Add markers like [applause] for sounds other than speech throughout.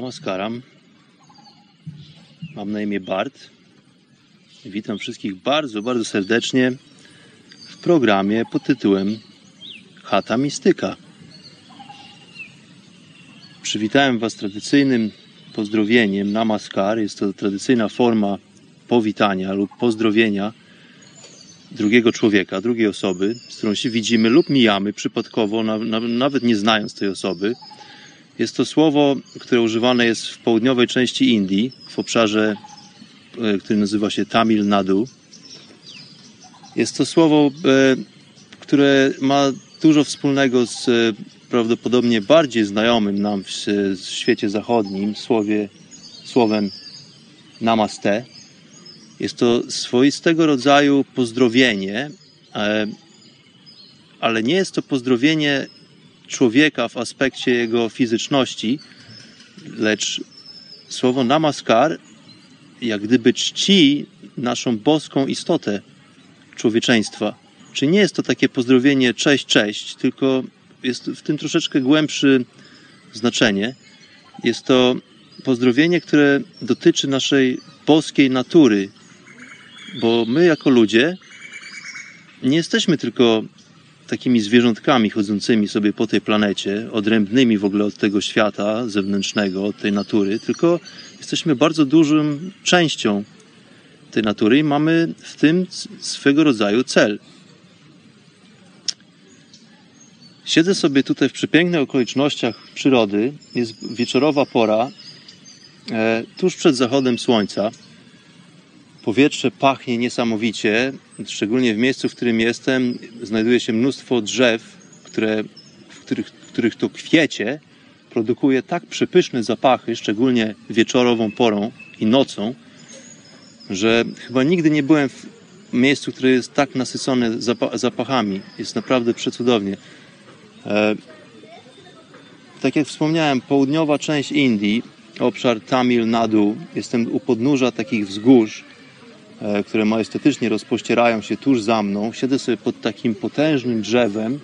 Namaskaram. Mam na imię Bart. Witam wszystkich bardzo, bardzo serdecznie w programie pod tytułem Chata Mistyka. Przywitałem Was tradycyjnym pozdrowieniem Namaskar. Jest to tradycyjna forma powitania lub pozdrowienia drugiego człowieka, drugiej osoby, z którą się widzimy lub mijamy przypadkowo, nawet nie znając tej osoby. Jest to słowo, które używane jest w południowej części Indii, w obszarze, e, który nazywa się Tamil Nadu. Jest to słowo, e, które ma dużo wspólnego z e, prawdopodobnie bardziej znajomym nam w świecie zachodnim słowie, słowem namaste. Jest to swoistego rodzaju pozdrowienie, ale nie jest to pozdrowienie człowieka w aspekcie jego fizyczności, lecz słowo namaskar jak gdyby czci naszą boską istotę człowieczeństwa. Czy nie jest to takie pozdrowienie cześć, cześć, tylko jest w tym troszeczkę głębsze znaczenie. Jest to pozdrowienie, które dotyczy naszej boskiej natury, bo my jako ludzie nie jesteśmy tylko takimi zwierzątkami chodzącymi sobie po tej planecie, odrębnymi w ogóle od tego świata zewnętrznego, od tej natury, tylko jesteśmy bardzo dużą częścią tej natury i mamy w tym swego rodzaju cel. Siedzę sobie tutaj w przepięknych okolicznościach przyrody. Jest wieczorowa pora, e, tuż przed zachodem słońca. Powietrze pachnie niesamowicie, szczególnie w miejscu, w którym jestem, znajduje się mnóstwo drzew, które, w których, których to kwiecie produkuje tak przepyszne zapachy, szczególnie wieczorową porą i nocą, że chyba nigdy nie byłem w miejscu, które jest tak nasycone zapachami. Jest naprawdę przecudownie. E, tak jak wspomniałem, południowa część Indii, obszar Tamil Nadu, jestem u podnóża takich wzgórz, które majestatycznie rozpościerają się tuż za mną. Siedzę sobie pod takim potężnym drzewem.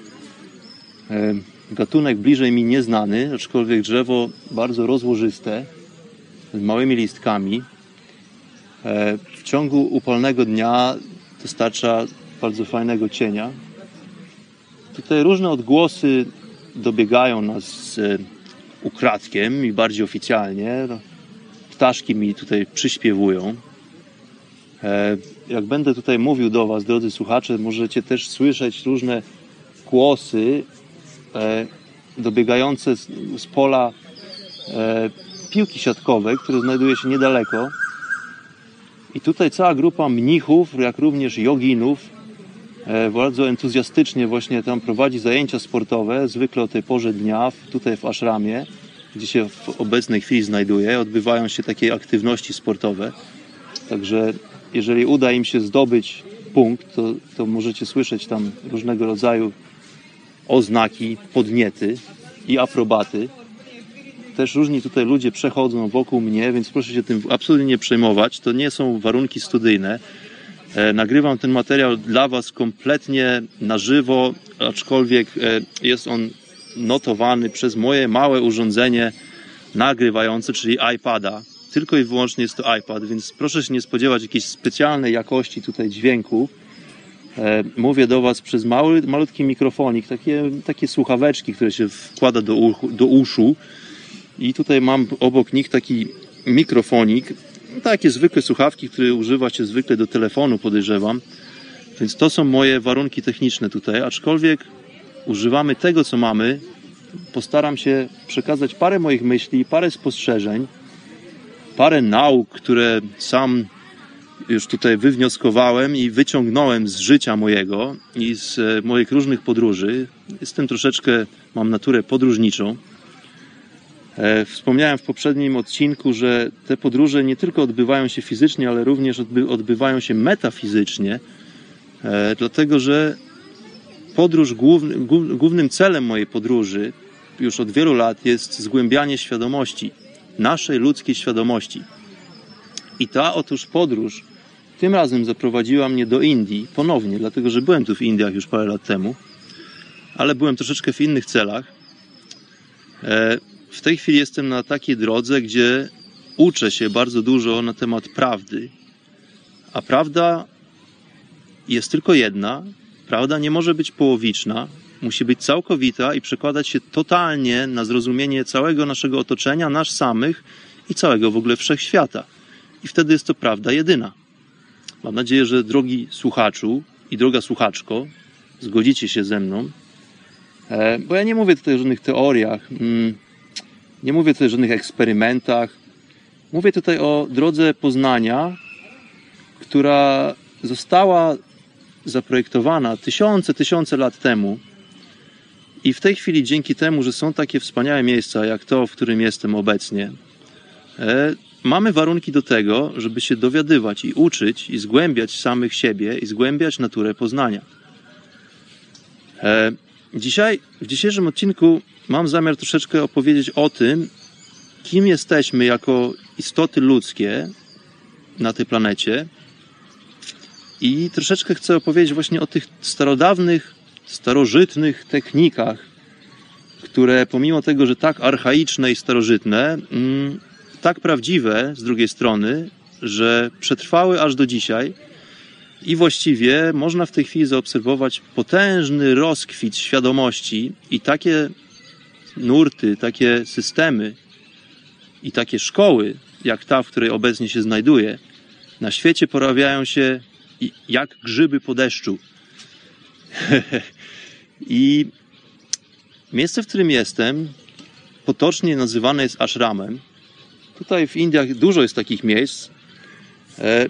E, gatunek bliżej mi nieznany, aczkolwiek drzewo bardzo rozłożyste, z małymi listkami. E, w ciągu upalnego dnia dostarcza bardzo fajnego cienia. Tutaj różne odgłosy dobiegają nas ukradkiem i bardziej oficjalnie. Ptaszki mi tutaj przyśpiewują. E, jak będę tutaj mówił do Was, drodzy słuchacze, możecie też słyszeć różne głosy e, dobiegające z, pola e, piłki siatkowej, które znajduje się niedaleko. I tutaj cała grupa mnichów, jak również joginów, bardzo entuzjastycznie właśnie tam prowadzi zajęcia sportowe, zwykle o tej porze dnia, tutaj w ashramie, gdzie się w obecnej chwili znajduje, odbywają się takie aktywności sportowe. Także jeżeli uda im się zdobyć punkt, to, to możecie słyszeć tam różnego rodzaju oznaki, podniety i aprobaty. Też różni tutaj ludzie przechodzą wokół mnie, więc proszę się tym absolutnie nie przejmować. To nie są warunki studyjne. E, nagrywam ten materiał dla Was kompletnie na żywo, aczkolwiek e, jest on notowany przez moje małe urządzenie nagrywające, czyli iPada tylko i wyłącznie jest to iPad, więc proszę się nie spodziewać jakiejś specjalnej jakości tutaj dźwięku. E, mówię do Was przez mały, malutki mikrofonik, takie, takie słuchaweczki, które się wkłada do, uchu, do uszu. I tutaj mam obok nich taki mikrofonik, takie zwykłe słuchawki, które używa się zwykle do telefonu, podejrzewam. Więc to są moje warunki techniczne tutaj, aczkolwiek używamy tego, co mamy. Postaram się przekazać parę moich myśli, parę spostrzeżeń, parę nauk, które sam już tutaj wywnioskowałem i wyciągnąłem z życia mojego i z e, moich różnych podróży. Jestem troszeczkę, mam naturę podróżniczą. E, wspomniałem w poprzednim odcinku, że te podróże nie tylko odbywają się fizycznie, ale również odbywają się metafizycznie, e, dlatego że podróż, główny, głównym celem mojej podróży już od wielu lat jest zgłębianie świadomości, naszej ludzkiej świadomości. I ta otóż podróż tym razem zaprowadziła mnie do Indii ponownie, dlatego że byłem tu w Indiach już parę lat temu, ale byłem troszeczkę w innych celach. E, w tej chwili jestem na takiej drodze, gdzie uczę się bardzo dużo na temat prawdy. A prawda jest tylko jedna. Prawda nie może być połowiczna, musi być całkowita i przekładać się totalnie na zrozumienie całego naszego otoczenia, nas samych i całego w ogóle wszechświata. I wtedy jest to prawda jedyna. Mam nadzieję, że drogi słuchaczu i droga słuchaczko, zgodzicie się ze mną, e, bo ja nie mówię tutaj o żadnych teoriach, mm, nie mówię tutaj o żadnych eksperymentach. Mówię tutaj o drodze poznania, która została zaprojektowana tysiące, tysiące lat temu. I w tej chwili, dzięki temu, że są takie wspaniałe miejsca, jak to, w którym jestem obecnie, e, mamy warunki do tego, żeby się dowiadywać i uczyć i zgłębiać samych siebie i zgłębiać naturę poznania. E, dzisiaj, w dzisiejszym odcinku mam zamiar troszeczkę opowiedzieć o tym, kim jesteśmy jako istoty ludzkie na tej planecie. I troszeczkę chcę opowiedzieć właśnie o tych starodawnych, starożytnych technikach, które pomimo tego, że tak archaiczne i starożytne, mm, tak prawdziwe z drugiej strony, że przetrwały aż do dzisiaj i właściwie można w tej chwili zaobserwować potężny rozkwit świadomości i takie nurty, takie systemy i takie szkoły, jak ta, w której obecnie się znajduję, na świecie pojawiają się jak grzyby po deszczu. [laughs] I miejsce, w którym jestem, potocznie nazywane jest ashramem. Tutaj w Indiach dużo jest takich miejsc. E,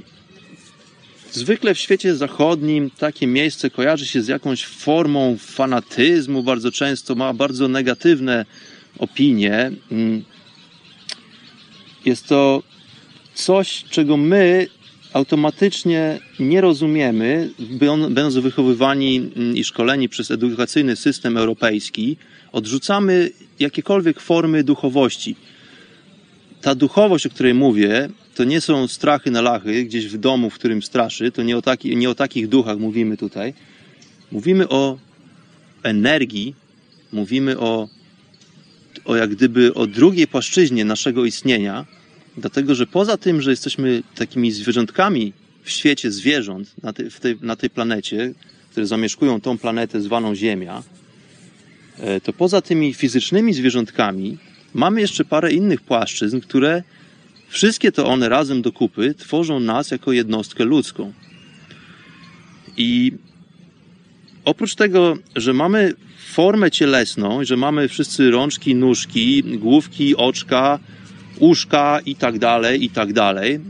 zwykle w świecie zachodnim takie miejsce kojarzy się z jakąś formą fanatyzmu, bardzo często ma bardzo negatywne opinie. Mm. Jest to coś, czego my automatycznie nie rozumiemy, będąc wychowywani mm, i szkoleni przez edukacyjny system europejski, odrzucamy jakiekolwiek formy duchowości ta duchowość, o której mówię, to nie są strachy na lachy gdzieś w domu, w którym straszy, to nie o, taki, nie o takich duchach mówimy tutaj. Mówimy o energii, mówimy o, o jak gdyby o drugiej płaszczyźnie naszego istnienia, dlatego że poza tym, że jesteśmy takimi zwierzątkami w świecie zwierząt na tej, tej, na tej planecie, które zamieszkują tą planetę zwaną Ziemia, e, to poza tymi fizycznymi zwierzątkami mamy jeszcze parę innych płaszczyzn, które wszystkie to one razem do kupy tworzą nas jako jednostkę ludzką. I oprócz tego, że mamy formę cielesną, że mamy wszyscy rączki, nóżki, główki, oczka, uszka i tak dalej, i tak dalej,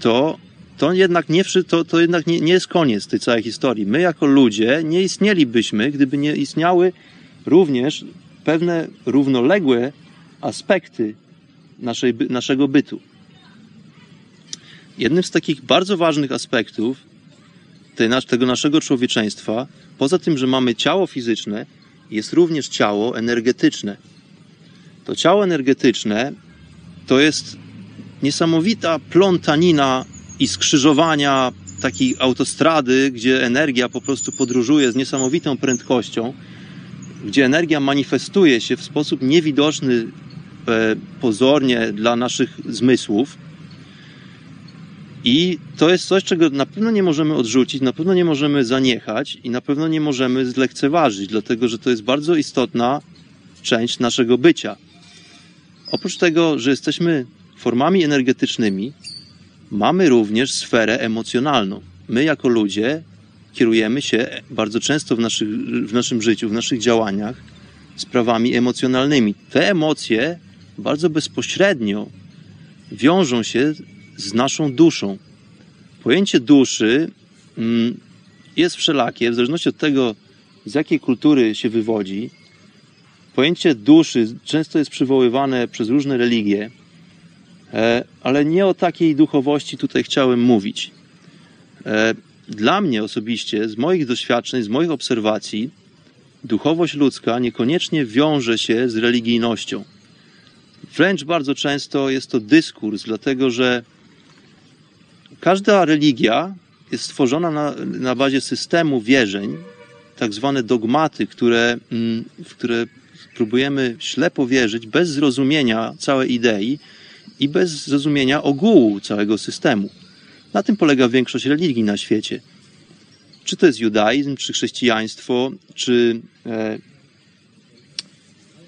to, to jednak, nie, to, to jednak nie, nie jest koniec tej całej historii. My jako ludzie nie istnielibyśmy, gdyby nie istniały również pewne równoległe aspekty naszej, naszego bytu. Jednym z takich bardzo ważnych aspektów tego naszego człowieczeństwa, poza tym, że mamy ciało fizyczne, jest również ciało energetyczne. To ciało energetyczne to jest niesamowita plątanina i skrzyżowania takiej autostrady, gdzie energia po prostu podróżuje z niesamowitą prędkością, gdzie energia manifestuje się w sposób niewidoczny E, pozornie dla naszych zmysłów. I to jest coś, czego na pewno nie możemy odrzucić, na pewno nie możemy zaniechać i na pewno nie możemy zlekceważyć, dlatego że to jest bardzo istotna część naszego bycia. Oprócz tego, że jesteśmy formami energetycznymi, mamy również sferę emocjonalną. My, jako ludzie, kierujemy się bardzo często w, naszych, w naszym życiu, w naszych działaniach sprawami emocjonalnymi. Te emocje bardzo bezpośrednio wiążą się z naszą duszą. Pojęcie duszy mm, jest wszelakie, w zależności od tego, z jakiej kultury się wywodzi. Pojęcie duszy często jest przywoływane przez różne religie, e, ale nie o takiej duchowości tutaj chciałem mówić. E, dla mnie osobiście, z moich doświadczeń, z moich obserwacji, duchowość ludzka niekoniecznie wiąże się z religijnością. Wręcz bardzo często jest to dyskurs, dlatego że każda religia jest stworzona na, na bazie systemu wierzeń, tak zwane dogmaty, które, mm, które próbujemy ślepo wierzyć bez zrozumienia całej idei i bez zrozumienia ogółu całego systemu. Na tym polega większość religii na świecie. Czy to jest judaizm, czy chrześcijaństwo, czy, e,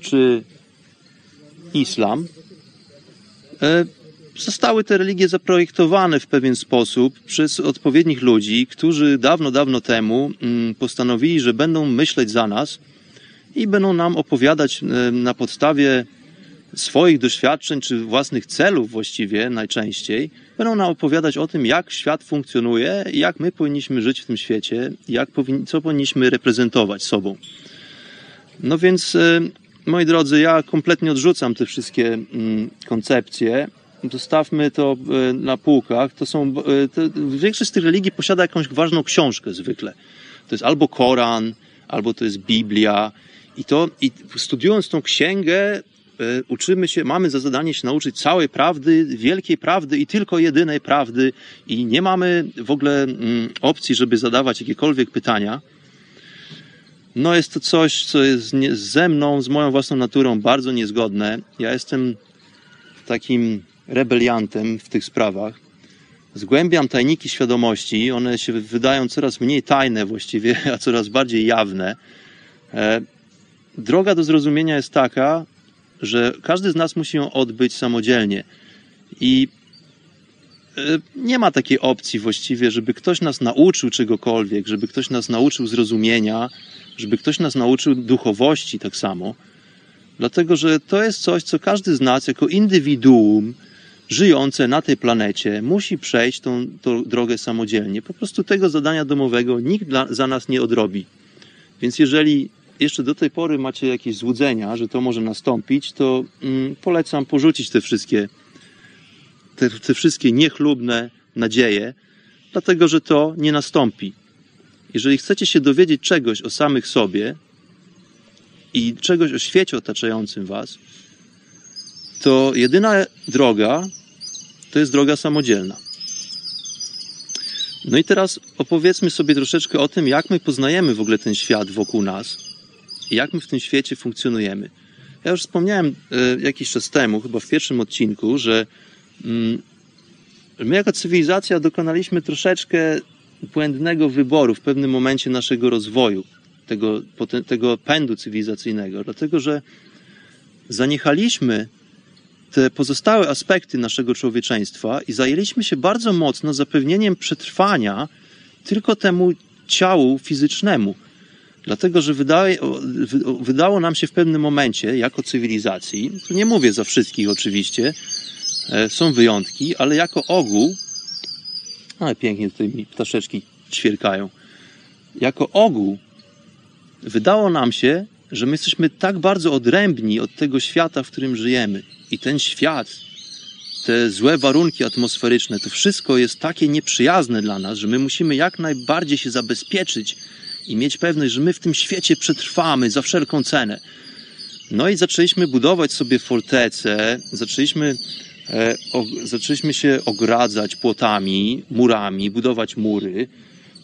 czy islam. E, zostały te religie zaprojektowane w pewien sposób przez odpowiednich ludzi, którzy dawno, dawno temu mm, postanowili, że będą myśleć za nas i będą nam opowiadać na podstawie swoich doświadczeń czy własnych celów właściwie najczęściej, będą nam opowiadać o tym, jak świat funkcjonuje, jak my powinniśmy żyć w tym świecie, jak powin co powinniśmy reprezentować sobą. No więc, e, moi drodzy, ja kompletnie odrzucam te wszystkie koncepcje. Dostawmy to e, na półkach. To są, e, to, większość z tych religii posiada jakąś ważną książkę zwykle. To jest albo Koran, albo to jest Biblia. I to, i studiując tą księgę, E, uczymy się, mamy za zadanie się nauczyć całej prawdy, wielkiej prawdy i tylko jedynej prawdy i nie mamy w ogóle mm, opcji, żeby zadawać jakiekolwiek pytania. No jest to coś, co jest ze mną, z moją własną naturą bardzo niezgodne. Ja jestem takim rebeliantem w tych sprawach. Zgłębiam tajniki świadomości, one się wydają coraz mniej tajne właściwie, [laughs] a coraz bardziej jawne. Droga do zrozumienia jest taka, że każdy z nas musi ją odbyć samodzielnie. I e, nie ma takiej opcji właściwie, żeby ktoś nas nauczył czegokolwiek, żeby ktoś nas nauczył zrozumienia, żeby ktoś nas nauczył duchowości tak samo. Dlatego, że to jest coś, co każdy z nas jako indywiduum żyjące na tej planecie musi przejść tą, tą drogę samodzielnie. Po prostu tego zadania domowego nikt dla, za nas nie odrobi. Więc jeżeli jeszcze do tej pory macie jakieś złudzenia, że to może nastąpić, to mm, polecam porzucić te wszystkie, te, te wszystkie niechlubne nadzieje, dlatego że to nie nastąpi. Jeżeli chcecie się dowiedzieć czegoś o samych sobie i czegoś o świecie otaczającym Was, to jedyna droga to jest droga samodzielna. No i teraz opowiedzmy sobie troszeczkę o tym, jak my poznajemy w ogóle ten świat wokół nas jak my w tym świecie funkcjonujemy. Ja już wspomniałem e, jakiś czas temu, chyba w pierwszym odcinku, że mm, my jako cywilizacja dokonaliśmy troszeczkę błędnego wyboru w pewnym momencie naszego rozwoju, tego, tego pędu cywilizacyjnego, dlatego że zaniechaliśmy te pozostałe aspekty naszego człowieczeństwa i zajęliśmy się bardzo mocno zapewnieniem przetrwania tylko temu ciału fizycznemu. Dlatego, że wydaje, wydało nam się w pewnym momencie, jako cywilizacji, nie mówię za wszystkich oczywiście, e, są wyjątki, ale jako ogół, ale pięknie tutaj mi ptaszeczki ćwierkają, jako ogół wydało nam się, że my jesteśmy tak bardzo odrębni od tego świata, w którym żyjemy. I ten świat, te złe warunki atmosferyczne, to wszystko jest takie nieprzyjazne dla nas, że my musimy jak najbardziej się zabezpieczyć i mieć pewność, że my w tym świecie przetrwamy za wszelką cenę. No i zaczęliśmy budować sobie fortece, zaczęliśmy, e, o, zaczęliśmy się ogradzać płotami, murami, budować mury.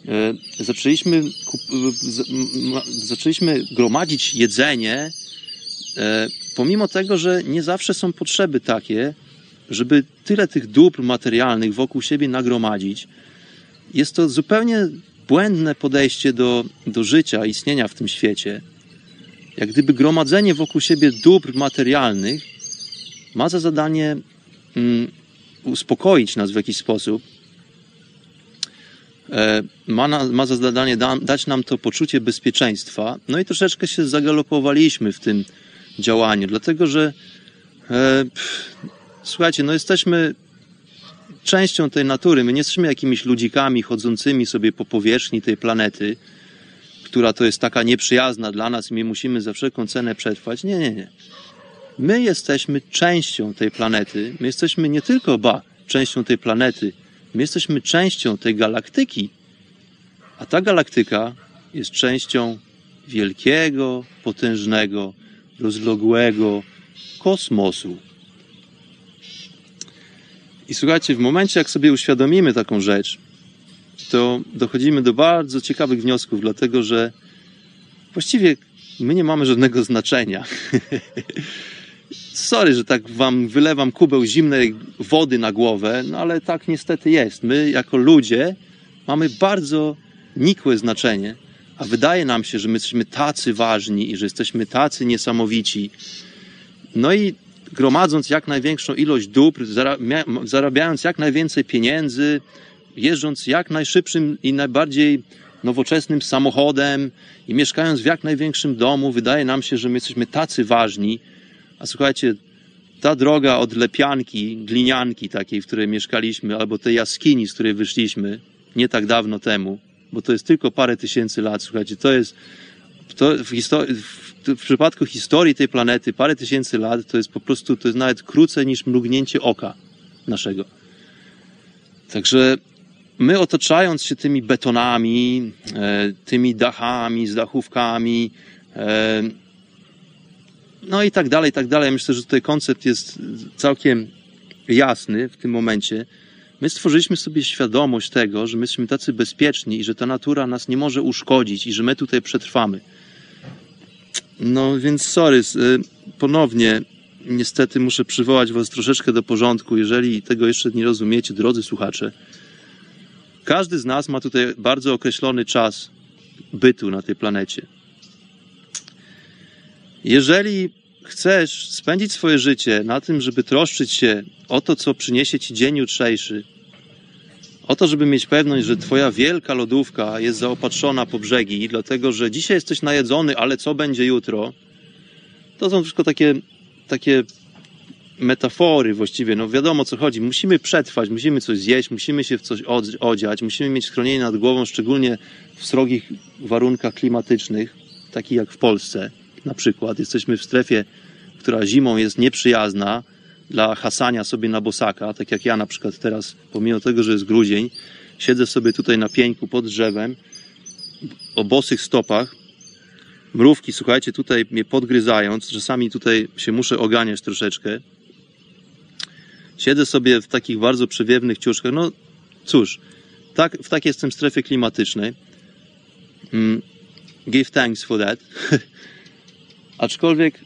E, zaczęliśmy, kup, z, m, zaczęliśmy gromadzić jedzenie, e, pomimo tego, że nie zawsze są potrzeby takie, żeby tyle tych dóbr materialnych wokół siebie nagromadzić, jest to zupełnie błędne podejście do, do życia, istnienia w tym świecie. Jak gdyby gromadzenie wokół siebie dóbr materialnych ma za zadanie mm, uspokoić nas w jakiś sposób, e, ma, na, ma za zadanie da, dać nam to poczucie bezpieczeństwa. No i troszeczkę się zagalopowaliśmy w tym działaniu, dlatego że e, pff, słuchajcie, no jesteśmy częścią tej natury. My nie jesteśmy jakimiś ludzikami chodzącymi sobie po powierzchni tej planety, która to jest taka nieprzyjazna dla nas i my musimy za wszelką cenę przetrwać. Nie, nie, nie. My jesteśmy częścią tej planety. My jesteśmy nie tylko, ba, częścią tej planety. My jesteśmy częścią tej galaktyki. A ta galaktyka jest częścią wielkiego, potężnego, rozległego kosmosu. I słuchajcie, w momencie, jak sobie uświadomimy taką rzecz, to dochodzimy do bardzo ciekawych wniosków, dlatego że właściwie my nie mamy żadnego znaczenia. [laughs] Sorry, że tak wam wylewam kubeł zimnej wody na głowę, no ale tak niestety jest. My, jako ludzie, mamy bardzo nikłe znaczenie, a wydaje nam się, że my jesteśmy tacy ważni i że jesteśmy tacy niesamowici. No i gromadząc jak największą ilość dóbr, zarabiając jak najwięcej pieniędzy, jeżdżąc jak najszybszym i najbardziej nowoczesnym samochodem i mieszkając w jak największym domu, wydaje nam się, że my jesteśmy tacy ważni. A słuchajcie, ta droga od lepianki, glinianki takiej, w której mieszkaliśmy, albo tej jaskini, z której wyszliśmy nie tak dawno temu, bo to jest tylko parę tysięcy lat, słuchajcie, to jest to w, w przypadku historii tej planety parę tysięcy lat to jest po prostu, to jest nawet krócej niż mrugnięcie oka naszego. Także my otaczając się tymi betonami, e, tymi dachami, z dachówkami, e, no i tak dalej, i tak dalej. Myślę, że tutaj koncept jest całkiem jasny w tym momencie. My stworzyliśmy sobie świadomość tego, że my jesteśmy tacy bezpieczni i że ta natura nas nie może uszkodzić i że my tutaj przetrwamy. No więc sorry, y, ponownie niestety muszę przywołać was troszeczkę do porządku, jeżeli tego jeszcze nie rozumiecie, drodzy słuchacze. Każdy z nas ma tutaj bardzo określony czas bytu na tej planecie. Jeżeli chcesz spędzić swoje życie na tym, żeby troszczyć się o to, co przyniesie ci dzień jutrzejszy, o to, żeby mieć pewność, że twoja wielka lodówka jest zaopatrzona po brzegi, dlatego że dzisiaj jesteś najedzony, ale co będzie jutro? To są wszystko takie, takie metafory właściwie. No wiadomo co chodzi. Musimy przetrwać, musimy coś zjeść, musimy się w coś odziać, musimy mieć schronienie nad głową, szczególnie w srogich warunkach klimatycznych, takich jak w Polsce na przykład. Jesteśmy w strefie, która zimą jest nieprzyjazna, dla hasania sobie na bosaka, tak jak ja na przykład teraz, pomimo tego, że jest grudzień, siedzę sobie tutaj na pieńku pod drzewem, o bosych stopach, mrówki, słuchajcie, tutaj mnie podgryzając, czasami tutaj się muszę oganiać troszeczkę. Siedzę sobie w takich bardzo przewiewnych ciuszkach. No cóż, tak, w takiej jestem strefie klimatycznej. Mm, give thanks for that. [laughs] Aczkolwiek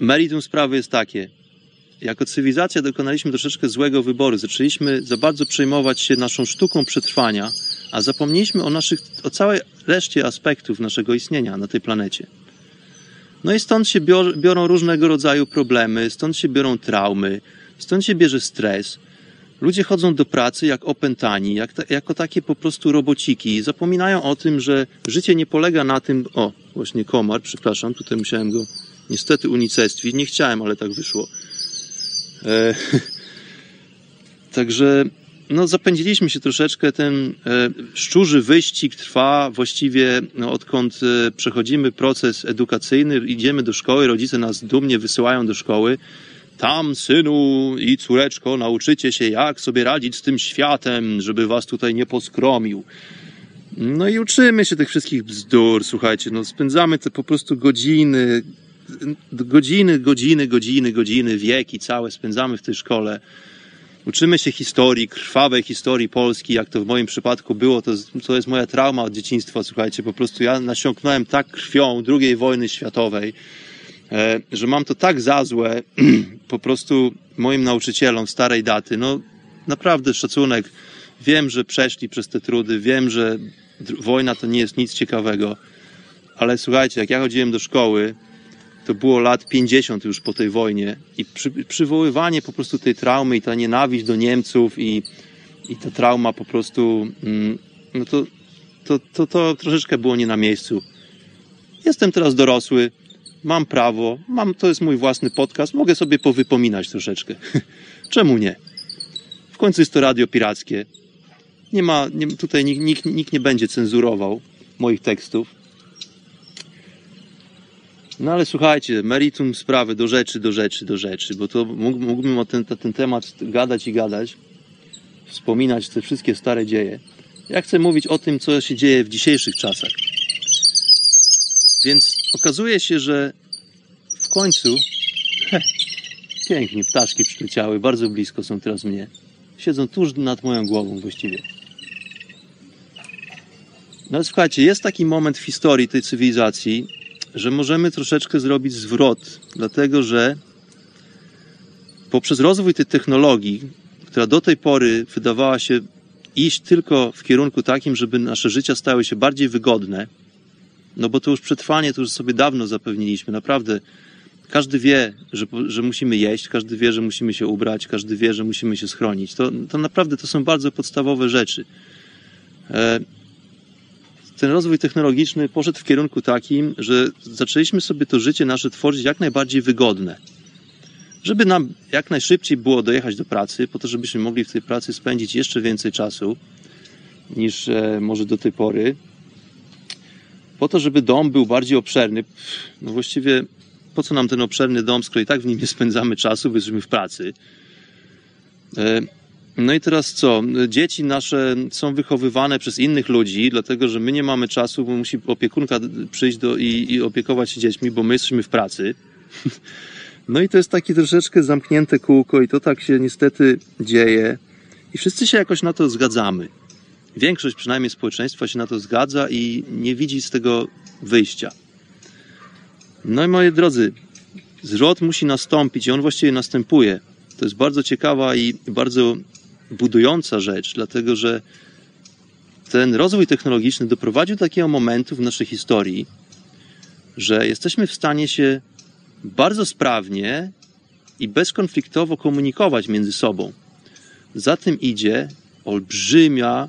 meritum sprawy jest takie jako cywilizacja dokonaliśmy troszeczkę złego wyboru. Zaczęliśmy za bardzo przejmować się naszą sztuką przetrwania, a zapomnieliśmy o, naszych, o całej reszcie aspektów naszego istnienia na tej planecie. No i stąd się biorą różnego rodzaju problemy, stąd się biorą traumy, stąd się bierze stres. Ludzie chodzą do pracy jak opętani, jak ta, jako takie po prostu robociki. Zapominają o tym, że życie nie polega na tym. O, właśnie komar, przepraszam, tutaj musiałem go niestety unicestwić. Nie chciałem, ale tak wyszło E, [laughs] także no, zapędziliśmy się troszeczkę. Ten e, szczurzy wyścig trwa właściwie no, odkąd e, przechodzimy proces edukacyjny, idziemy do szkoły, rodzice nas dumnie wysyłają do szkoły. Tam, synu i córeczko, nauczycie się, jak sobie radzić z tym światem, żeby was tutaj nie poskromił. No i uczymy się tych wszystkich bzdur, słuchajcie, no spędzamy te po prostu godziny, godziny, godziny, godziny, godziny, wieki całe spędzamy w tej szkole. Uczymy się historii, krwawej historii Polski, jak to w moim przypadku było. To, to jest moja trauma od dzieciństwa, słuchajcie. Po prostu ja nasiąknąłem tak krwią II wojny światowej, e, że mam to tak za złe, [clears throat] po prostu moim nauczycielom starej daty, no naprawdę szacunek. Wiem, że przeszli przez te trudy, wiem, że wojna to nie jest nic ciekawego, ale słuchajcie, jak ja chodziłem do szkoły, to było lat 50 już po tej wojnie i przy, przywoływanie po prostu tej traumy i ta nienawiść do Niemców i, i ta trauma po prostu, mm, no to, to, to, to troszeczkę było nie na miejscu. Jestem teraz dorosły, mam prawo, mam, to jest mój własny podcast, mogę sobie powypominać troszeczkę. [laughs] Czemu nie? W końcu jest to radio pirackie. Nie ma, nie, tutaj nikt, nikt, nikt nie będzie cenzurował moich tekstów. No ale słuchajcie, meritum sprawy, do rzeczy, do rzeczy, do rzeczy, bo to mógłbym o ten, ten temat gadać i gadać, wspominać te wszystkie stare dzieje. Ja chcę mówić o tym, co się dzieje w dzisiejszych czasach. Więc okazuje się, że w końcu he, pięknie ptaszki przyleciały, bardzo blisko są teraz mnie. Siedzą tuż nad moją głową właściwie. No słuchajcie, jest taki moment w historii tej cywilizacji, że możemy troszeczkę zrobić zwrot, dlatego że poprzez rozwój tej technologii, która do tej pory wydawała się iść tylko w kierunku takim, żeby nasze życia stały się bardziej wygodne, no bo to już przetrwanie to już sobie dawno zapewniliśmy. Naprawdę każdy wie, że, że musimy jeść, każdy wie, że musimy się ubrać, każdy wie, że musimy się schronić. To, to naprawdę to są bardzo podstawowe rzeczy. E, ten rozwój technologiczny poszedł w kierunku takim, że zaczęliśmy sobie to życie nasze tworzyć jak najbardziej wygodne. Żeby nam jak najszybciej było dojechać do pracy, po to, żebyśmy mogli w tej pracy spędzić jeszcze więcej czasu niż e, może do tej pory. Po to, żeby dom był bardziej obszerny. No właściwie po co nam ten obszerny dom, skoro i tak w nim nie spędzamy czasu, bo jesteśmy w pracy. No i teraz co? Dzieci nasze są wychowywane przez innych ludzi, dlatego że my nie mamy czasu, bo musi opiekunka przyjść do, i, i opiekować się dziećmi, bo my jesteśmy w pracy. [laughs] No i to jest takie troszeczkę zamknięte kółko i to tak się niestety dzieje. I wszyscy się jakoś na to zgadzamy. Większość przynajmniej społeczeństwa się na to zgadza i nie widzi z tego wyjścia. No i moi drodzy, zwrot musi nastąpić i on właściwie następuje. To jest bardzo ciekawa i bardzo budująca rzecz, dlatego że ten rozwój technologiczny doprowadził do takiego momentu w naszej historii, że jesteśmy w stanie się bardzo sprawnie i bezkonfliktowo komunikować między sobą. Za tym idzie olbrzymia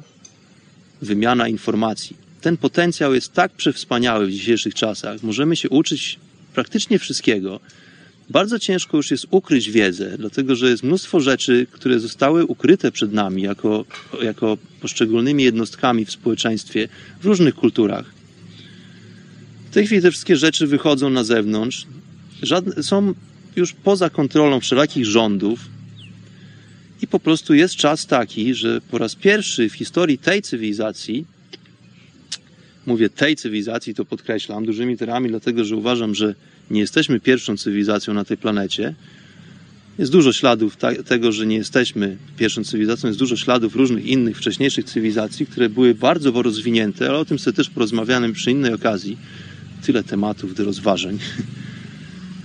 wymiana informacji. Ten potencjał jest tak przewspaniały w dzisiejszych czasach. Możemy się uczyć praktycznie wszystkiego bardzo ciężko już jest ukryć wiedzę, dlatego że jest mnóstwo rzeczy, które zostały ukryte przed nami jako, jako poszczególnymi jednostkami w społeczeństwie w różnych kulturach. W tej chwili te wszystkie rzeczy wychodzą na zewnątrz, Żadne, są już poza kontrolą wszelakich rządów i po prostu jest czas taki, że po raz pierwszy w historii tej cywilizacji mówię tej cywilizacji, to podkreślam dużymi literami, dlatego że uważam, że nie jesteśmy pierwszą cywilizacją na tej planecie. Jest dużo śladów tego, że nie jesteśmy pierwszą cywilizacją, jest dużo śladów różnych innych, wcześniejszych cywilizacji, które były bardzo rozwinięte, ale o tym sobie też porozmawiamy przy innej okazji. Tyle tematów do rozważań.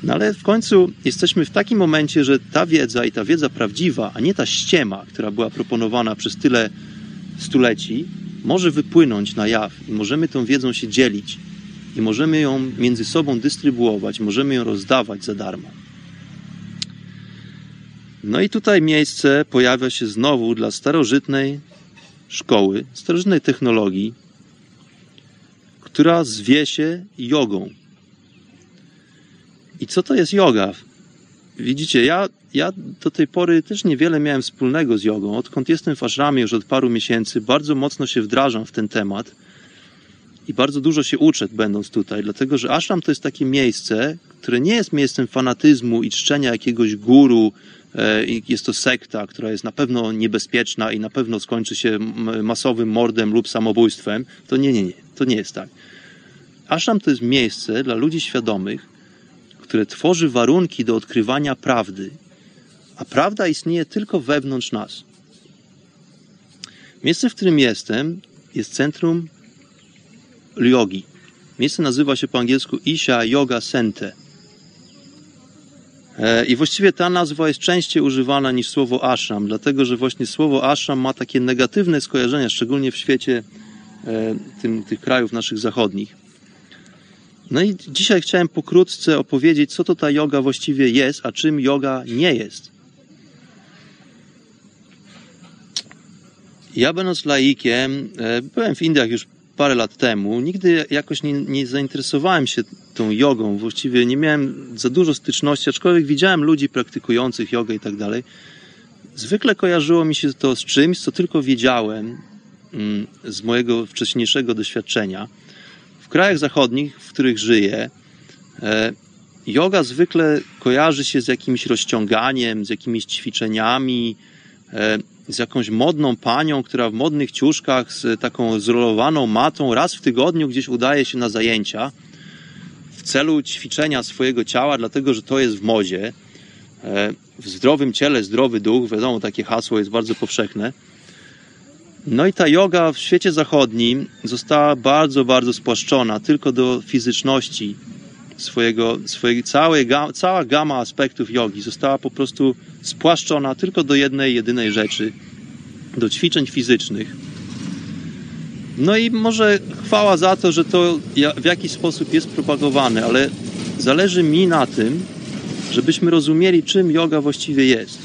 No ale w końcu jesteśmy w takim momencie, że ta wiedza i ta wiedza prawdziwa, a nie ta ściema, która była proponowana przez tyle stuleci, może wypłynąć na jaw i możemy tą wiedzą się dzielić i możemy ją między sobą dystrybuować, możemy ją rozdawać za darmo. No i tutaj miejsce pojawia się znowu dla starożytnej szkoły, starożytnej technologii, która zwie się jogą. I co to jest yoga? Widzicie, ja, ja do tej pory też niewiele miałem wspólnego z jogą. Odkąd jestem w ashramie już od paru miesięcy, bardzo mocno się wdrażam w ten temat i bardzo dużo się uczę, będąc tutaj, dlatego że ashram to jest takie miejsce, które nie jest miejscem fanatyzmu i czczenia jakiegoś guru. E, jest to sekta, która jest na pewno niebezpieczna i na pewno skończy się masowym mordem lub samobójstwem. To nie, nie, nie. To nie jest tak. Ashram to jest miejsce dla ludzi świadomych, które tworzy warunki do odkrywania prawdy, a prawda istnieje tylko wewnątrz nas. Miejsce, w którym jestem, jest centrum Yogi. Miejsce nazywa się po angielsku Isha Yoga Center. E, I właściwie ta nazwa jest częściej używana niż słowo ashram, dlatego że właśnie słowo ashram ma takie negatywne skojarzenia, szczególnie w świecie e, tym, tych krajów naszych zachodnich. No i dzisiaj chciałem pokrótce opowiedzieć, co to ta yoga właściwie jest, a czym yoga nie jest. Ja będąc laikiem, e, byłem w Indiach już parę lat temu, nigdy jakoś nie, nie, zainteresowałem się tą jogą. Właściwie nie miałem za dużo styczności, aczkolwiek widziałem ludzi praktykujących jogę i tak dalej. Zwykle kojarzyło mi się to z czymś, co tylko wiedziałem mm, z mojego wcześniejszego doświadczenia. W krajach zachodnich, w których żyję, e, yoga zwykle kojarzy się z jakimś rozciąganiem, z jakimiś ćwiczeniami, e, z jakąś modną panią, która w modnych ciuszkach z taką zrolowaną matą raz w tygodniu gdzieś udaje się na zajęcia w celu ćwiczenia swojego ciała, dlatego że to jest w modzie. E, w zdrowym ciele zdrowy duch, wiadomo, takie hasło jest bardzo powszechne. No i ta yoga w świecie zachodnim została bardzo, bardzo spłaszczona tylko do fizyczności swojego, swojej całej, cała gama aspektów jogi została po prostu spłaszczona tylko do jednej, jedynej rzeczy, do ćwiczeń fizycznych. No i może chwała za to, że to w jakiś sposób jest propagowane, ale zależy mi na tym, żebyśmy rozumieli, czym yoga właściwie jest.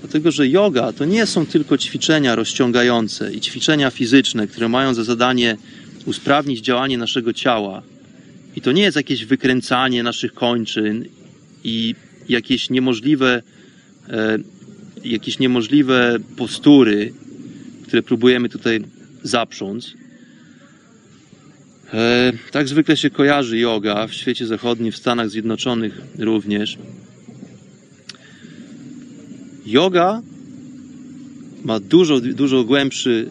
Dlatego, że yoga to nie są tylko ćwiczenia rozciągające i ćwiczenia fizyczne, które mają za zadanie usprawnić działanie naszego ciała. I to nie jest jakieś wykręcanie naszych kończyn i jakieś niemożliwe E, jakieś niemożliwe postury, które próbujemy tutaj zaprząc. E, tak zwykle się kojarzy yoga w świecie zachodnim, w Stanach Zjednoczonych również. Yoga ma dużo, dużo, głębszy,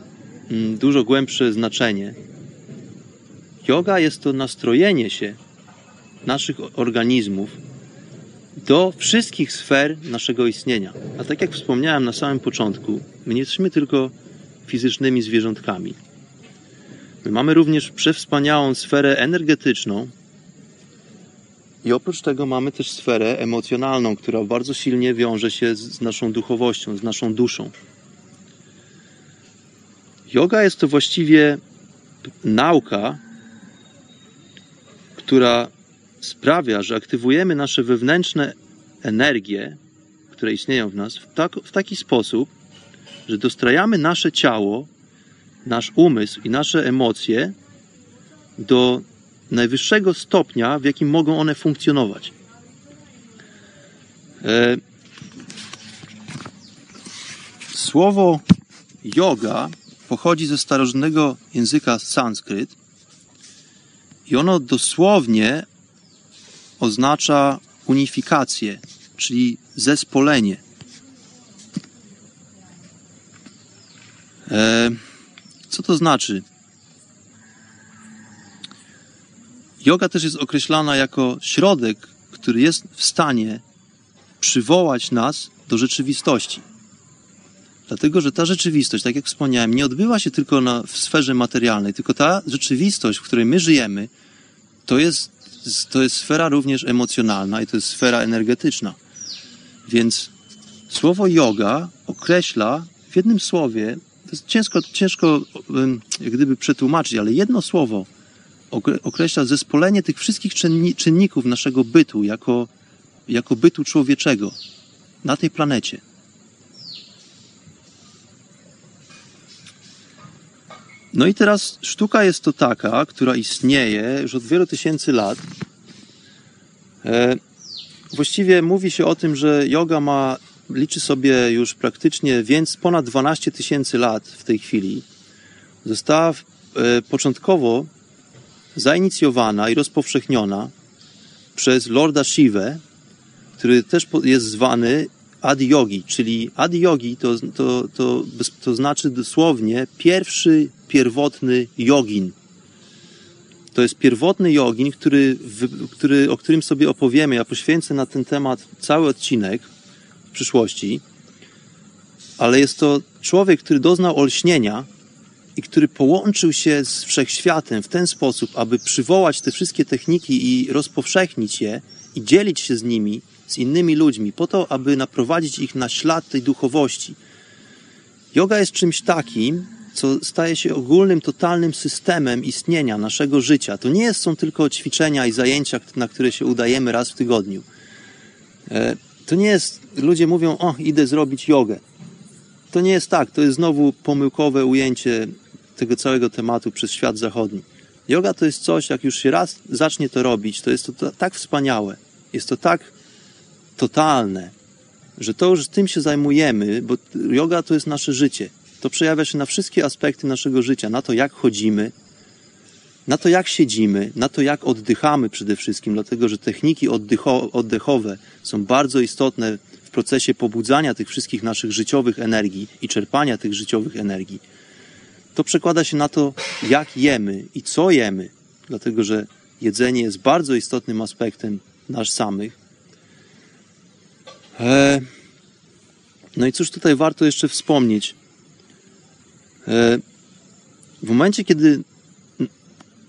mm, dużo głębsze znaczenie. Yoga jest to nastrojenie się naszych organizmów do wszystkich sfer naszego istnienia. A tak jak wspomniałem na samym początku, my nie jesteśmy tylko fizycznymi zwierzątkami. My mamy również przewspaniałą sferę energetyczną i oprócz tego mamy też sferę emocjonalną, która bardzo silnie wiąże się z naszą duchowością, z naszą duszą. Yoga jest to właściwie nauka, która sprawia, że aktywujemy nasze wewnętrzne energie, które istnieją w nas, w, tak, w taki sposób, że dostrajamy nasze ciało, nasz umysł i nasze emocje do najwyższego stopnia, w jakim mogą one funkcjonować. E, słowo yoga pochodzi ze starożytnego języka sanskryt i ono dosłownie oznacza unifikację, czyli zespolenie. E, co to znaczy? Yoga też jest określana jako środek, który jest w stanie przywołać nas do rzeczywistości. Dlatego, że ta rzeczywistość, tak jak wspomniałem, nie odbywa się tylko na, w sferze materialnej, tylko ta rzeczywistość, w której my żyjemy, to jest to jest sfera również emocjonalna i to jest sfera energetyczna. Więc słowo yoga określa w jednym słowie, to jest ciężko, ciężko jak gdyby przetłumaczyć, ale jedno słowo określa zespolenie tych wszystkich czynników naszego bytu jako, jako bytu człowieczego na tej planecie. No i teraz sztuka jest to taka, która istnieje już od wielu tysięcy lat. E, właściwie mówi się o tym, że yoga ma, liczy sobie już praktycznie więc ponad 12 tysięcy lat w tej chwili. Została e, początkowo zainicjowana i rozpowszechniona przez Lorda Shiva, który też jest zwany Adi Yogi, czyli Adi Yogi to, to, to, to znaczy dosłownie pierwszy, pierwotny jogin. To jest pierwotny jogin, który, który, o którym sobie opowiemy. Ja poświęcę na ten temat cały odcinek w przyszłości. Ale jest to człowiek, który doznał olśnienia i który połączył się z wszechświatem w ten sposób, aby przywołać te wszystkie techniki i rozpowszechnić je i dzielić się z nimi z innymi ludźmi, po to, aby naprowadzić ich na ślad tej duchowości. Yoga jest czymś takim, co staje się ogólnym, totalnym systemem istnienia naszego życia. To nie są tylko ćwiczenia i zajęcia, na które się udajemy raz w tygodniu. E, to nie jest, ludzie mówią, o, idę zrobić jogę. To nie jest tak, to jest znowu pomyłkowe ujęcie tego całego tematu przez świat zachodni. Yoga to jest coś, jak już się raz zacznie to robić, to jest to tak wspaniałe, jest to tak totalne, że to już tym się zajmujemy, bo yoga to jest nasze życie. To przejawia się na wszystkie aspekty naszego życia, na to jak chodzimy, na to jak siedzimy, na to jak oddychamy przede wszystkim, dlatego że techniki oddechowe są bardzo istotne w procesie pobudzania tych wszystkich naszych życiowych energii i czerpania tych życiowych energii. To przekłada się na to, jak jemy i co jemy, dlatego że jedzenie jest bardzo istotnym aspektem nas samych. E, no i cóż tutaj warto jeszcze wspomnieć? E, w momencie, kiedy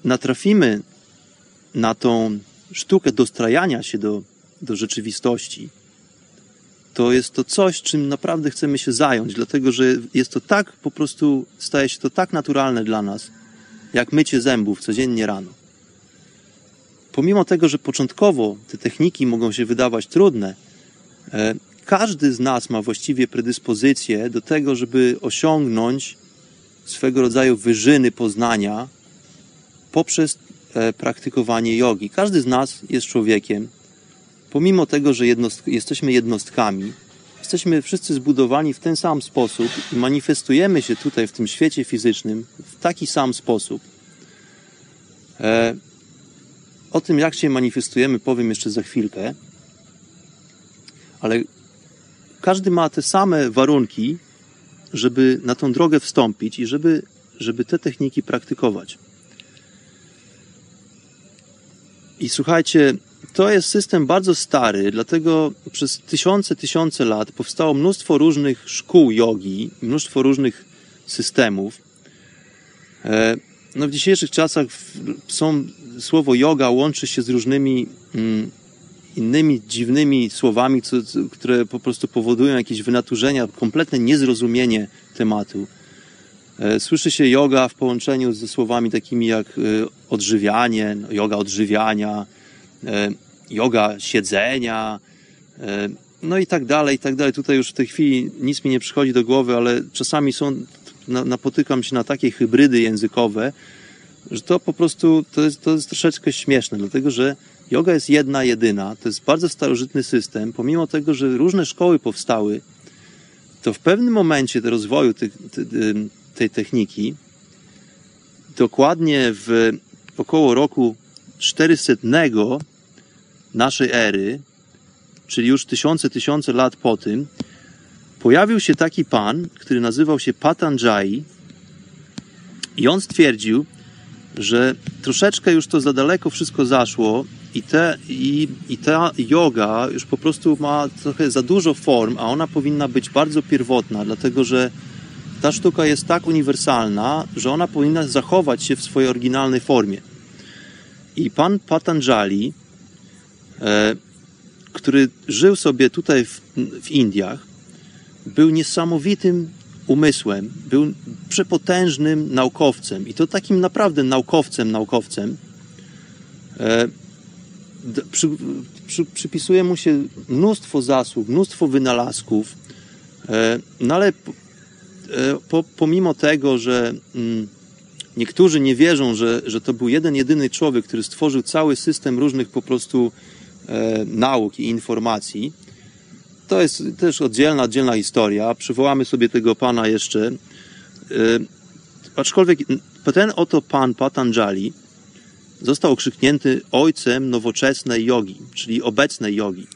natrafimy na tą sztukę dostrajania się do, do rzeczywistości, to jest to coś, czym naprawdę chcemy się zająć, dlatego że jest to tak po prostu, staje się to tak naturalne dla nas, jak mycie zębów codziennie rano. Pomimo tego, że początkowo te techniki mogą się wydawać trudne, każdy z nas ma właściwie predyspozycję do tego, żeby osiągnąć swego rodzaju wyżyny poznania poprzez e, praktykowanie jogi. Każdy z nas jest człowiekiem, pomimo tego, że jednostk jesteśmy jednostkami, jesteśmy wszyscy zbudowani w ten sam sposób i manifestujemy się tutaj w tym świecie fizycznym w taki sam sposób. E, o tym, jak się manifestujemy, powiem jeszcze za chwilkę, ale każdy ma te same warunki, żeby na tą drogę wstąpić i żeby, żeby te techniki praktykować. I słuchajcie, to jest system bardzo stary, dlatego przez tysiące, tysiące lat powstało mnóstwo różnych szkół jogi, mnóstwo różnych systemów. E, no w dzisiejszych czasach są, słowo yoga łączy się z różnymi mm, innymi dziwnymi słowami, co, co, które po prostu powodują jakieś wynaturzenia, kompletne niezrozumienie tematu. E, słyszy się yoga w połączeniu ze słowami takimi jak e, odżywianie, no, yoga odżywiania, e, yoga siedzenia, no i tak dalej, i tak dalej. Tutaj już w tej chwili nic mi nie przychodzi do głowy, ale czasami są, napotykam się na takie hybrydy językowe, że to po prostu to jest, to jest troszeczkę śmieszne, dlatego że yoga jest jedna, jedyna. To jest bardzo starożytny system. Pomimo tego, że różne szkoły powstały, to w pewnym momencie rozwoju tej, tej techniki, dokładnie w około roku 400 naszej ery, czyli już tysiące, tysiące lat po tym, pojawił się taki pan, który nazywał się Patanjali i on stwierdził, że troszeczkę już to za daleko wszystko zaszło i, te, i, i ta yoga już po prostu ma trochę za dużo form, a ona powinna być bardzo pierwotna, dlatego że ta sztuka jest tak uniwersalna, że ona powinna zachować się w swojej oryginalnej formie. I pan Patanjali, e, który żył sobie tutaj w, w Indiach, był niesamowitym umysłem, był przepotężnym naukowcem i to takim naprawdę naukowcem, naukowcem. E, przy, przy, przypisuje mu się mnóstwo zasług, mnóstwo wynalazków, e, no ale e, po, pomimo tego, że mm, niektórzy nie wierzą, że, że to był jeden, jedyny człowiek, który stworzył cały system różnych po prostu nauk i informacji, to jest też oddzielna, oddzielna historia. Przywołamy sobie tego pana jeszcze. Aczkolwiek ten oto pan Patanjali został okrzyknięty ojcem nowoczesnej jogi, czyli obecnej jogi.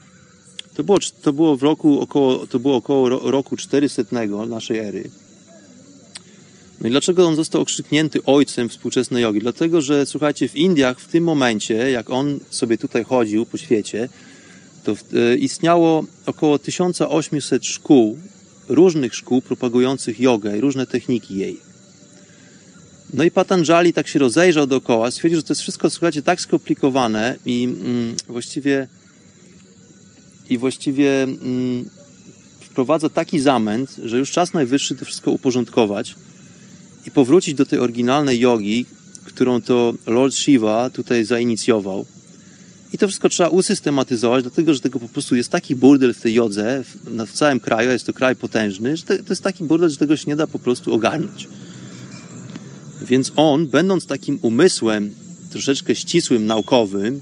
To było, to było w roku około, to było około roku 400 naszej ery. No i dlaczego on został okrzyknięty ojcem współczesnej jogi? Dlatego, że słuchajcie, w Indiach w tym momencie, jak on sobie tutaj chodził po świecie, to e, istniało około 1800 szkół, różnych szkół propagujących jogę i różne techniki jej. No i Patanjali tak się rozejrzał dookoła, stwierdził, że to jest wszystko, słuchajcie, tak skomplikowane i mm, właściwie i właściwie mm, wprowadza taki zamęt, że już czas najwyższy to wszystko uporządkować i powrócić do tej oryginalnej jogi, którą to Lord Shiva tutaj zainicjował. I to wszystko trzeba usystematyzować, dlatego że tego po prostu jest taki burdel w tej jodze, w, w całym kraju, jest to kraj potężny, że to, to jest taki burdel, że tego się nie da po prostu ogarnąć. Więc on, będąc takim umysłem troszeczkę ścisłym, naukowym,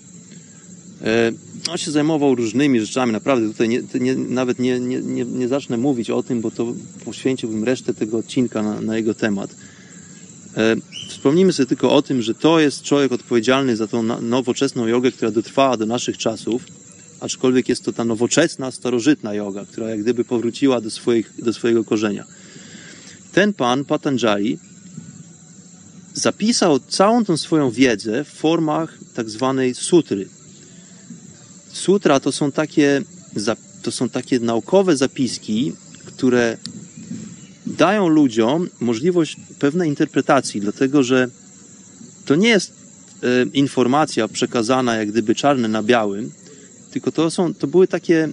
e, on się zajmował różnymi rzeczami, naprawdę tutaj nie, nie, nawet nie, nie, nie, zacznę mówić o tym, bo to poświęciłbym resztę tego odcinka na, na jego temat. E, wspomnijmy sobie tylko o tym, że to jest człowiek odpowiedzialny za tą nowoczesną jogę, która dotrwała do naszych czasów, aczkolwiek jest to ta nowoczesna, starożytna yoga, która jak gdyby powróciła do, swoich, do swojego korzenia. Ten pan, Patanjali, zapisał całą tą swoją wiedzę w formach tak zwanej sutry. Sutra to są takie, to są takie naukowe zapiski, które dają ludziom możliwość pewnej interpretacji, dlatego że to nie jest e, informacja przekazana jak gdyby czarne na białym, tylko to, są, to były takie,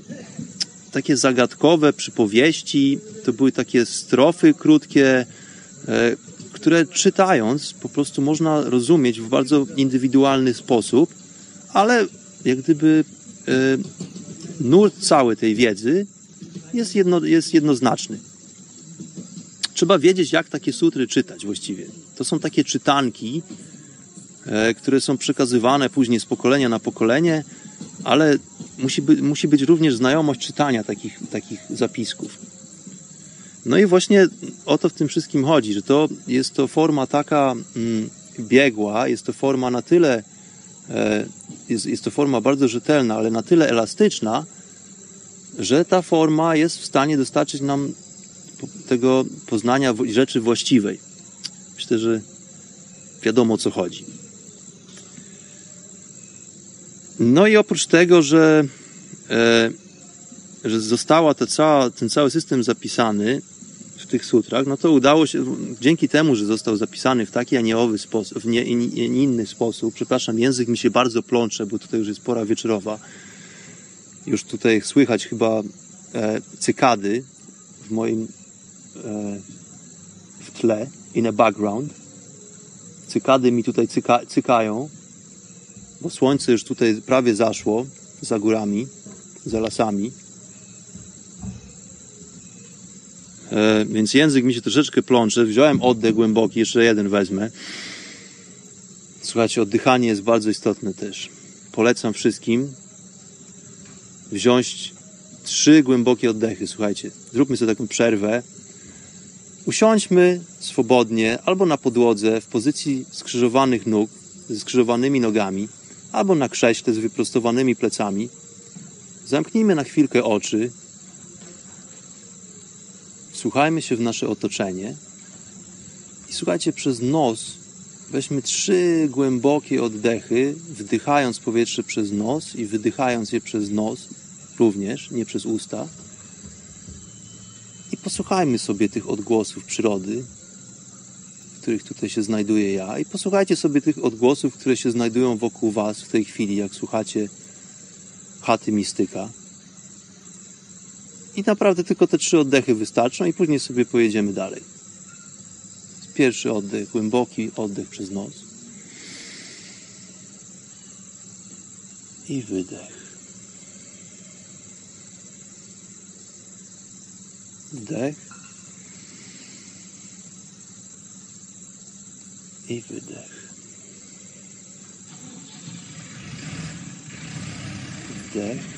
takie zagadkowe przypowieści, to były takie strofy krótkie, e, które czytając po prostu można rozumieć w bardzo indywidualny sposób, ale jak gdyby e, nurt cały tej wiedzy jest, jedno, jest jednoznaczny. Trzeba wiedzieć, jak takie sutry czytać właściwie. To są takie czytanki, e, które są przekazywane później z pokolenia na pokolenie, ale musi, by, musi być również znajomość czytania takich, takich zapisków. No i właśnie o to w tym wszystkim chodzi, że to jest to forma taka mm, biegła, jest to forma na tyle, e, jest, jest to forma bardzo rzetelna, ale na tyle elastyczna, że ta forma jest w stanie dostarczyć nam tego poznania rzeczy właściwej. Myślę, że wiadomo o co chodzi. No i oprócz tego, że, e, że została ta cała, ten cały system zapisany tych sutrach, no to udało się, dzięki temu, że został zapisany w taki, a nie owy sposób, w nie, inny sposób, przepraszam, język mi się bardzo plącze, bo tutaj już jest pora wieczorowa, już tutaj słychać chyba e, cykady w moim e, w tle, in a background. Cykady mi tutaj cyka, cykają, bo słońce już tutaj prawie zaszło za górami, za lasami. E, więc język mi się troszeczkę plącze. Wziąłem oddech głęboki, jeszcze jeden wezmę. Słuchajcie, oddychanie jest bardzo istotne też. Polecam wszystkim wziąć trzy głębokie oddechy. Słuchajcie, zróbmy sobie taką przerwę. Usiądźmy swobodnie albo na podłodze w pozycji skrzyżowanych nóg, ze skrzyżowanymi nogami, albo na krześle z wyprostowanymi plecami. Zamknijmy na chwilkę oczy. Wsłuchajmy się w nasze otoczenie i słuchajcie przez nos. Weźmy trzy głębokie oddechy, wdychając powietrze przez nos i wydychając je przez nos również, nie przez usta. I posłuchajmy sobie tych odgłosów przyrody, w których tutaj się znajduję ja, i posłuchajcie sobie tych odgłosów, które się znajdują wokół Was w tej chwili, jak słuchacie chaty mistyka. I naprawdę tylko te trzy oddechy wystarczą, i później sobie pojedziemy dalej. Pierwszy oddech, głęboki oddech przez nos. I wydech. Wdech. I wydech. Wdech.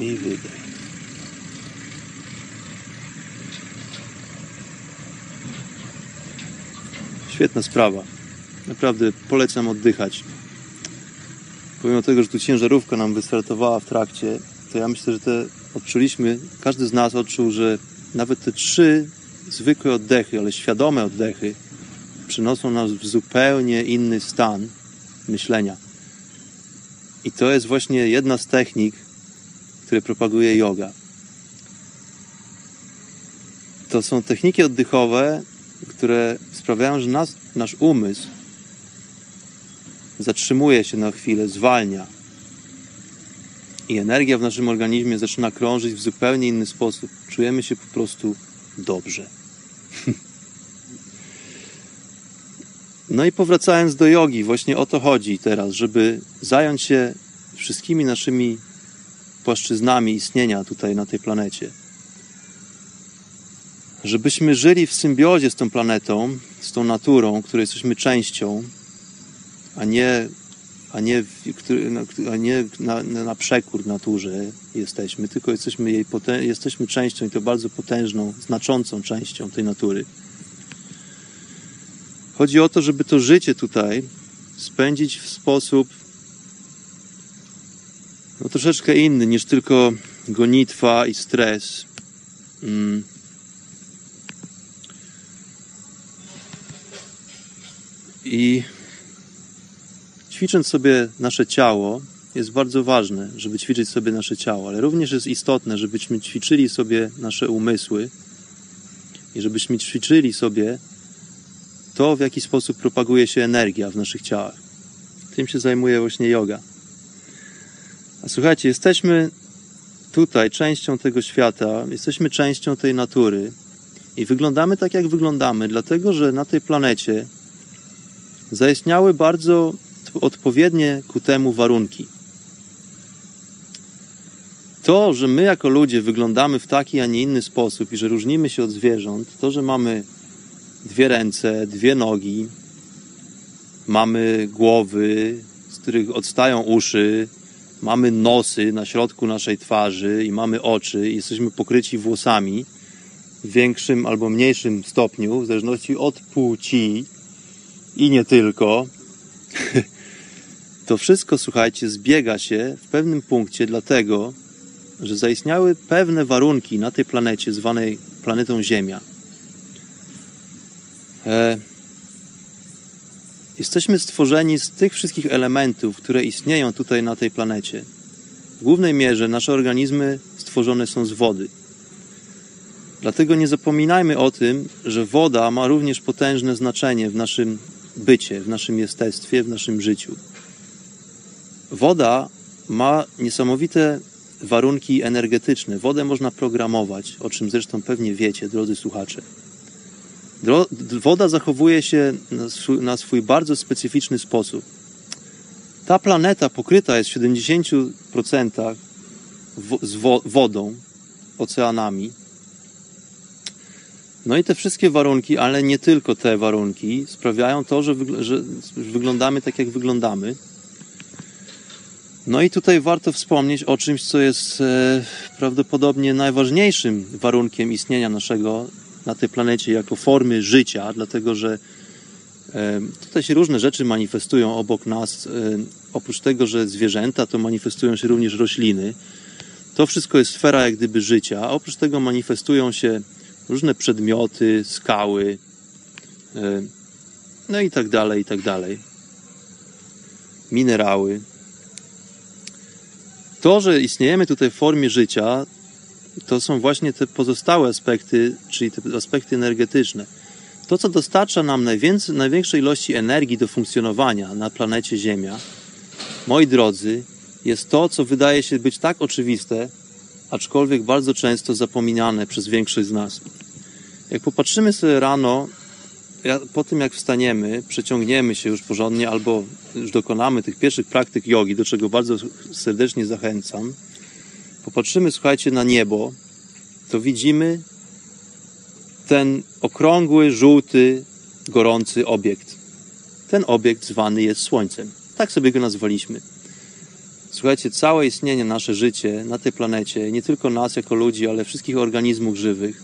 I wydech. Świetna sprawa. Naprawdę polecam oddychać pomimo tego, że tu ciężarówka nam wystartowała w trakcie, to ja myślę, że te odczuliśmy, każdy z nas odczuł, że nawet te trzy zwykłe oddechy, ale świadome oddechy, przynoszą nas w zupełnie inny stan myślenia. I to jest właśnie jedna z technik, które propaguje yoga. To są techniki oddechowe, które sprawiają, że nas, nasz umysł zatrzymuje się na chwilę, zwalnia. I energia w naszym organizmie zaczyna krążyć w zupełnie inny sposób. Czujemy się po prostu dobrze. [laughs] No i powracając do jogi, właśnie o to chodzi teraz, żeby zająć się wszystkimi naszymi płaszczyznami istnienia tutaj na tej planecie. Żebyśmy żyli w symbiozie z tą planetą, z tą naturą, której jesteśmy częścią, a nie, a nie, a nie na, na przekór naturze jesteśmy, tylko jesteśmy, jej jesteśmy częścią i to bardzo potężną, znaczącą częścią tej natury. Chodzi o to, żeby to życie tutaj spędzić w sposób no, troszeczkę inny niż tylko gonitwa i stres. Mm. I ćwicząc sobie nasze ciało, jest bardzo ważne, żeby ćwiczyć sobie nasze ciało, ale również jest istotne, żebyśmy ćwiczyli sobie nasze umysły i żebyśmy ćwiczyli sobie to, w jaki sposób propaguje się energia w naszych ciałach. Tym się zajmuje właśnie yoga. Słuchajcie, jesteśmy tutaj częścią tego świata, jesteśmy częścią tej natury i wyglądamy tak, jak wyglądamy, dlatego że na tej planecie zaistniały bardzo odpowiednie ku temu warunki. To, że my jako ludzie wyglądamy w taki, a nie inny sposób i że różnimy się od zwierząt, to, że mamy dwie ręce, dwie nogi, mamy głowy, z których odstają uszy, mamy nosy na środku naszej twarzy i mamy oczy, i jesteśmy pokryci włosami w większym albo mniejszym stopniu, w zależności od płci i nie tylko. [laughs] To wszystko, słuchajcie, zbiega się w pewnym punkcie, dlatego, że zaistniały pewne warunki na tej planecie zwanej planetą Ziemia E, jesteśmy stworzeni z tych wszystkich elementów, które istnieją tutaj na tej planecie. W głównej mierze nasze organizmy stworzone są z wody. Dlatego nie zapominajmy o tym, że woda ma również potężne znaczenie w naszym bycie, w naszym jestestwie, w naszym życiu. Woda ma niesamowite warunki energetyczne. Wodę można programować, o czym zresztą pewnie wiecie, drodzy słuchacze. Woda zachowuje się na swój, na swój bardzo specyficzny sposób. Ta planeta pokryta jest w 70% z wodą, oceanami. No i te wszystkie warunki, ale nie tylko te warunki, sprawiają to, że, że wyglądamy tak, jak wyglądamy. No i tutaj warto wspomnieć o czymś, co jest e, prawdopodobnie najważniejszym warunkiem istnienia naszego na tej planecie jako formy życia, dlatego że tutaj się różne rzeczy manifestują obok nas. Oprócz tego, że zwierzęta, to manifestują się również rośliny. To wszystko jest sfera jak gdyby życia. A oprócz tego manifestują się różne przedmioty, skały, no i tak dalej, i tak dalej. Minerały. To, że istniejemy tutaj w formie życia, to są właśnie te pozostałe aspekty, czyli te aspekty energetyczne. To, co dostarcza nam największej ilości energii do funkcjonowania na planecie Ziemia, moi drodzy, jest to, co wydaje się być tak oczywiste, aczkolwiek bardzo często zapominane przez większość z nas. Jak popatrzymy sobie rano, po tym jak wstaniemy, przeciągniemy się już porządnie albo już dokonamy tych pierwszych praktyk jogi, do czego bardzo serdecznie zachęcam, popatrzymy, słuchajcie, na niebo, to widzimy ten okrągły, żółty, gorący obiekt. Ten obiekt zwany jest Słońcem. Tak sobie go nazwaliśmy. Słuchajcie, całe istnienie, nasze życie na tej planecie, nie tylko nas jako ludzi, ale wszystkich organizmów żywych,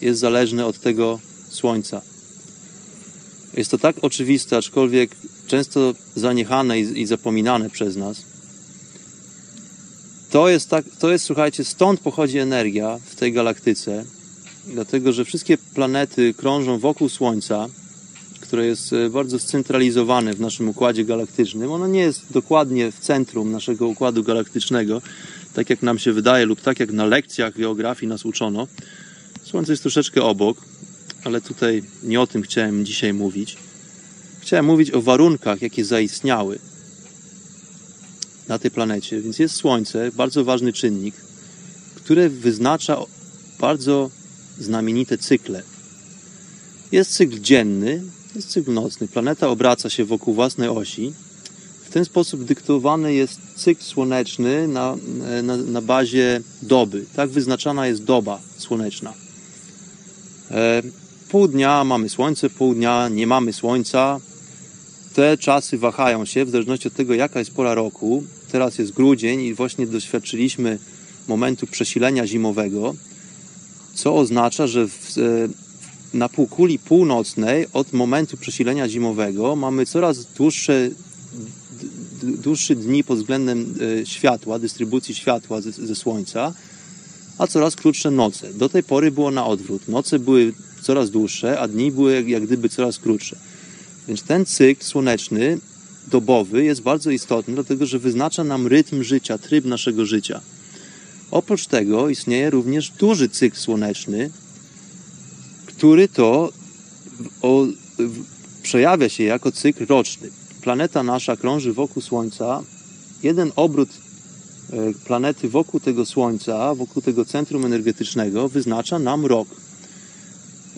jest zależne od tego Słońca. Jest to tak oczywiste, aczkolwiek często zaniechane i zapominane przez nas to jest, tak, to jest, słuchajcie, stąd pochodzi energia w tej galaktyce, dlatego że wszystkie planety krążą wokół Słońca, które jest e, bardzo scentralizowane w naszym układzie galaktycznym. Ono nie jest dokładnie w centrum naszego układu galaktycznego, tak jak nam się wydaje, lub tak jak na lekcjach geografii nas uczono. Słońce jest troszeczkę obok, ale tutaj nie o tym chciałem dzisiaj mówić. Chciałem mówić o warunkach, jakie zaistniały na tej planecie. Więc jest Słońce, bardzo ważny czynnik, który wyznacza bardzo znamienite cykle. Jest cykl dzienny, jest cykl nocny. Planeta obraca się wokół własnej osi. W ten sposób dyktowany jest cykl słoneczny na, na, na bazie doby. Tak wyznaczana jest doba słoneczna. E, pół dnia mamy słońce, pół dnia nie mamy słońca. Te czasy wahają się w zależności od tego, jaka jest pora roku. Teraz jest grudzień i właśnie doświadczyliśmy momentu przesilenia zimowego, co oznacza, że w, e, na półkuli północnej od momentu przesilenia zimowego mamy coraz dłuższe, dłuższe dni pod względem e, światła, dystrybucji światła ze, ze Słońca, a coraz krótsze noce. Do tej pory było na odwrót. Noce były coraz dłuższe, a dni były jak, jak gdyby coraz krótsze. Więc ten cykl słoneczny, dobowy jest bardzo istotny, dlatego że wyznacza nam rytm życia, tryb naszego życia. Oprócz tego istnieje również duży cykl słoneczny, który to o, przejawia się jako cykl roczny. Planeta nasza krąży wokół Słońca. Jeden obrót e, planety wokół tego Słońca, wokół tego centrum energetycznego wyznacza nam rok.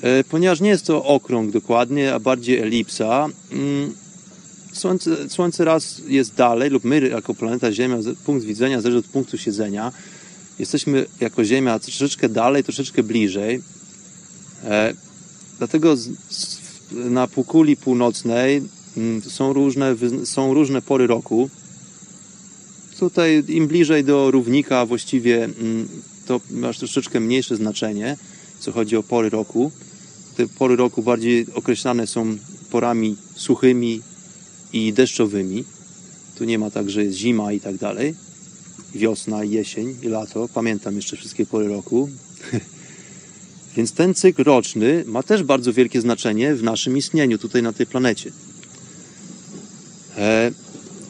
E, ponieważ nie jest to okrąg dokładnie, a bardziej elipsa, mm, Słońce, Słońce raz jest dalej, lub my jako planeta Ziemia, punkt widzenia zależy od punktu siedzenia, jesteśmy jako Ziemia troszeczkę dalej, troszeczkę bliżej. E, dlatego na półkuli północnej mm, są różne, są różne pory roku. Tutaj im bliżej do równika właściwie mm, to ma troszeczkę mniejsze znaczenie, co chodzi o pory roku. Te pory roku bardziej określane są porami suchymi i deszczowymi. Tu nie ma tak, że jest zima i tak dalej. Wiosna, jesień i lato. Pamiętam jeszcze wszystkie pory roku. [laughs] Więc ten cykl roczny ma też bardzo wielkie znaczenie w naszym istnieniu tutaj na tej planecie. E,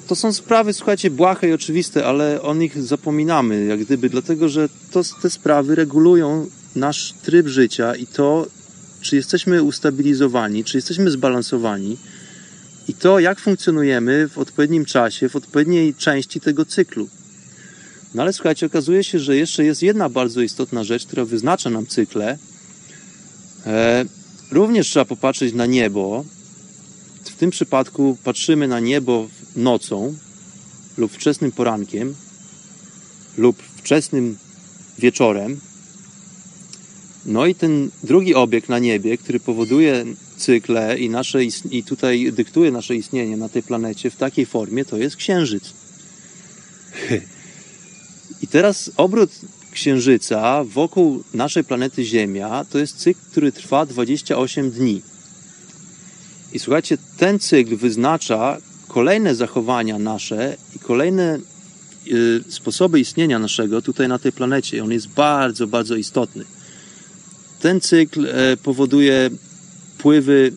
to są sprawy, słuchajcie, błahe i oczywiste, ale o nich zapominamy, jak gdyby, dlatego że to, te sprawy regulują nasz tryb życia i to, czy jesteśmy ustabilizowani, czy jesteśmy zbalansowani i to, jak funkcjonujemy w odpowiednim czasie, w odpowiedniej części tego cyklu. No ale słuchajcie, okazuje się, że jeszcze jest jedna bardzo istotna rzecz, która wyznacza nam cykle, E, również trzeba popatrzeć na niebo. W tym przypadku patrzymy na niebo nocą lub wczesnym porankiem lub wczesnym wieczorem. No i ten drugi obiekt na niebie, który powoduje cykle i, nasze, i tutaj dyktuje nasze istnienie na tej planecie w takiej formie, to jest Księżyc. I teraz obrót Księżyca wokół naszej planety Ziemia to jest cykl, który trwa 28 dni. I słuchajcie, ten cykl wyznacza kolejne zachowania nasze i kolejne y, sposoby istnienia naszego tutaj na tej planecie. On jest bardzo, bardzo istotny. Ten cykl e, powoduje pływy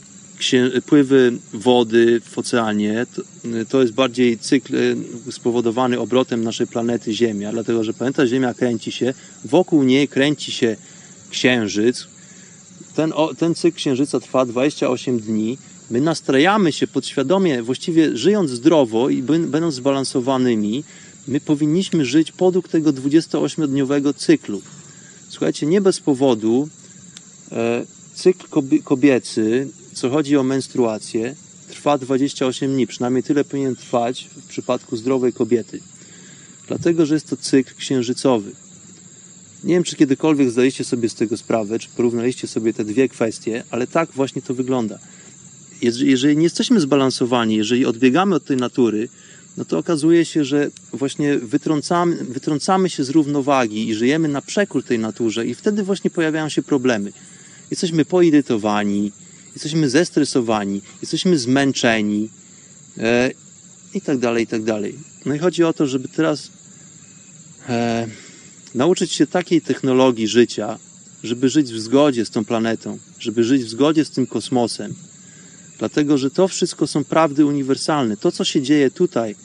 pływy wody w oceanie. To, to jest bardziej cykl e, spowodowany obrotem naszej planety Ziemia, dlatego że planeta Ziemia kręci się, wokół niej kręci się Księżyc. Ten, ten cykl Księżyca trwa 28 dni. My nastrajamy się podświadomie, właściwie żyjąc zdrowo i będąc zbalansowanymi, my powinniśmy żyć podług tego 28-dniowego cyklu. Słuchajcie, nie bez powodu e, cykl kobiecy co chodzi o menstruację, trwa 28 dni. Przynajmniej tyle powinien trwać w przypadku zdrowej kobiety. Dlatego, że jest to cykl księżycowy. Nie wiem, czy kiedykolwiek zdaliście sobie z tego sprawę, czy porównaliście sobie te dwie kwestie, ale tak właśnie to wygląda. Jeżeli nie jesteśmy zbalansowani, jeżeli odbiegamy od tej natury, no to okazuje się, że właśnie wytrącamy, wytrącamy się z równowagi i żyjemy na przekór tej naturze, i wtedy właśnie pojawiają się problemy. Jesteśmy poirytowani, jesteśmy zestresowani, jesteśmy zmęczeni e, i tak dalej, i tak dalej. No i chodzi o to, żeby teraz e, nauczyć się takiej technologii życia, żeby żyć w zgodzie z tą planetą, żeby żyć w zgodzie z tym kosmosem. Dlatego, że to wszystko są prawdy uniwersalne. To, co się dzieje tutaj,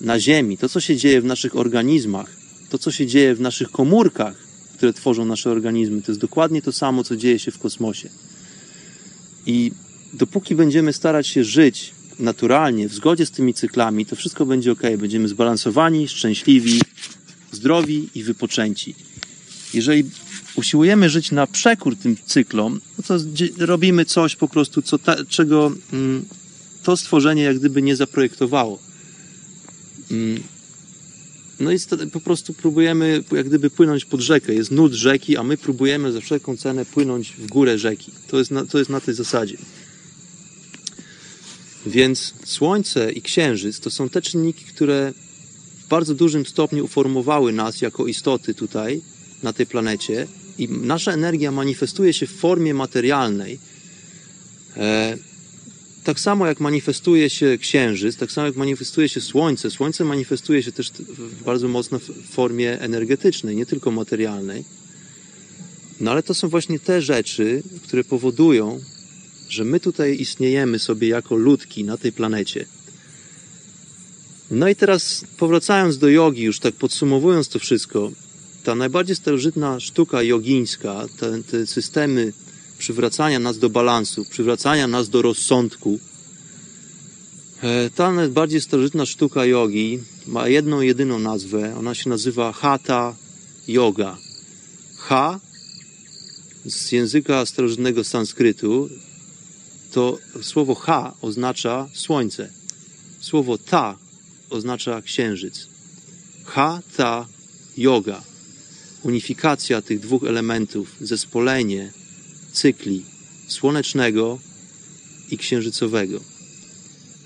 na Ziemi, to, co się dzieje w naszych organizmach, to, co się dzieje w naszych komórkach, które tworzą nasze organizmy, to jest dokładnie to samo, co dzieje się w kosmosie. I dopóki będziemy starać się żyć naturalnie, w zgodzie z tymi cyklami, to wszystko będzie ok. Będziemy zbalansowani, szczęśliwi, zdrowi i wypoczęci. Jeżeli usiłujemy żyć na przekór tym cyklom, no to robimy coś po prostu, co ta, czego mm, to stworzenie jak gdyby nie zaprojektowało. Mm, no i po prostu próbujemy jak gdyby płynąć pod rzekę. Jest nut rzeki, a my próbujemy za wszelką cenę płynąć w górę rzeki. To jest na, to jest na tej zasadzie. Więc Słońce i Księżyc to są te czynniki, które w bardzo dużym stopniu uformowały nas jako istoty tutaj, na tej planecie. I nasza energia manifestuje się w formie materialnej. E, tak samo jak manifestuje się księżyc, tak samo jak manifestuje się słońce, słońce manifestuje się też bardzo mocno w formie energetycznej, nie tylko materialnej. No ale to są właśnie te rzeczy, które powodują, że my tutaj istniejemy sobie jako ludki na tej planecie. No i teraz powracając do jogi, już tak podsumowując to wszystko, ta najbardziej starożytna sztuka jogińska, te, te systemy przywracania nas do balansu, przywracania nas do rozsądku. E, ta najbardziej starożytna sztuka jogi ma jedną, jedyną nazwę. Ona się nazywa Hatha Yoga. Ha z języka starożytnego sanskrytu to słowo ha oznacza słońce. Słowo ta oznacza księżyc. Hatha Yoga. Unifikacja tych dwóch elementów, zespolenie, cykli słonecznego i księżycowego.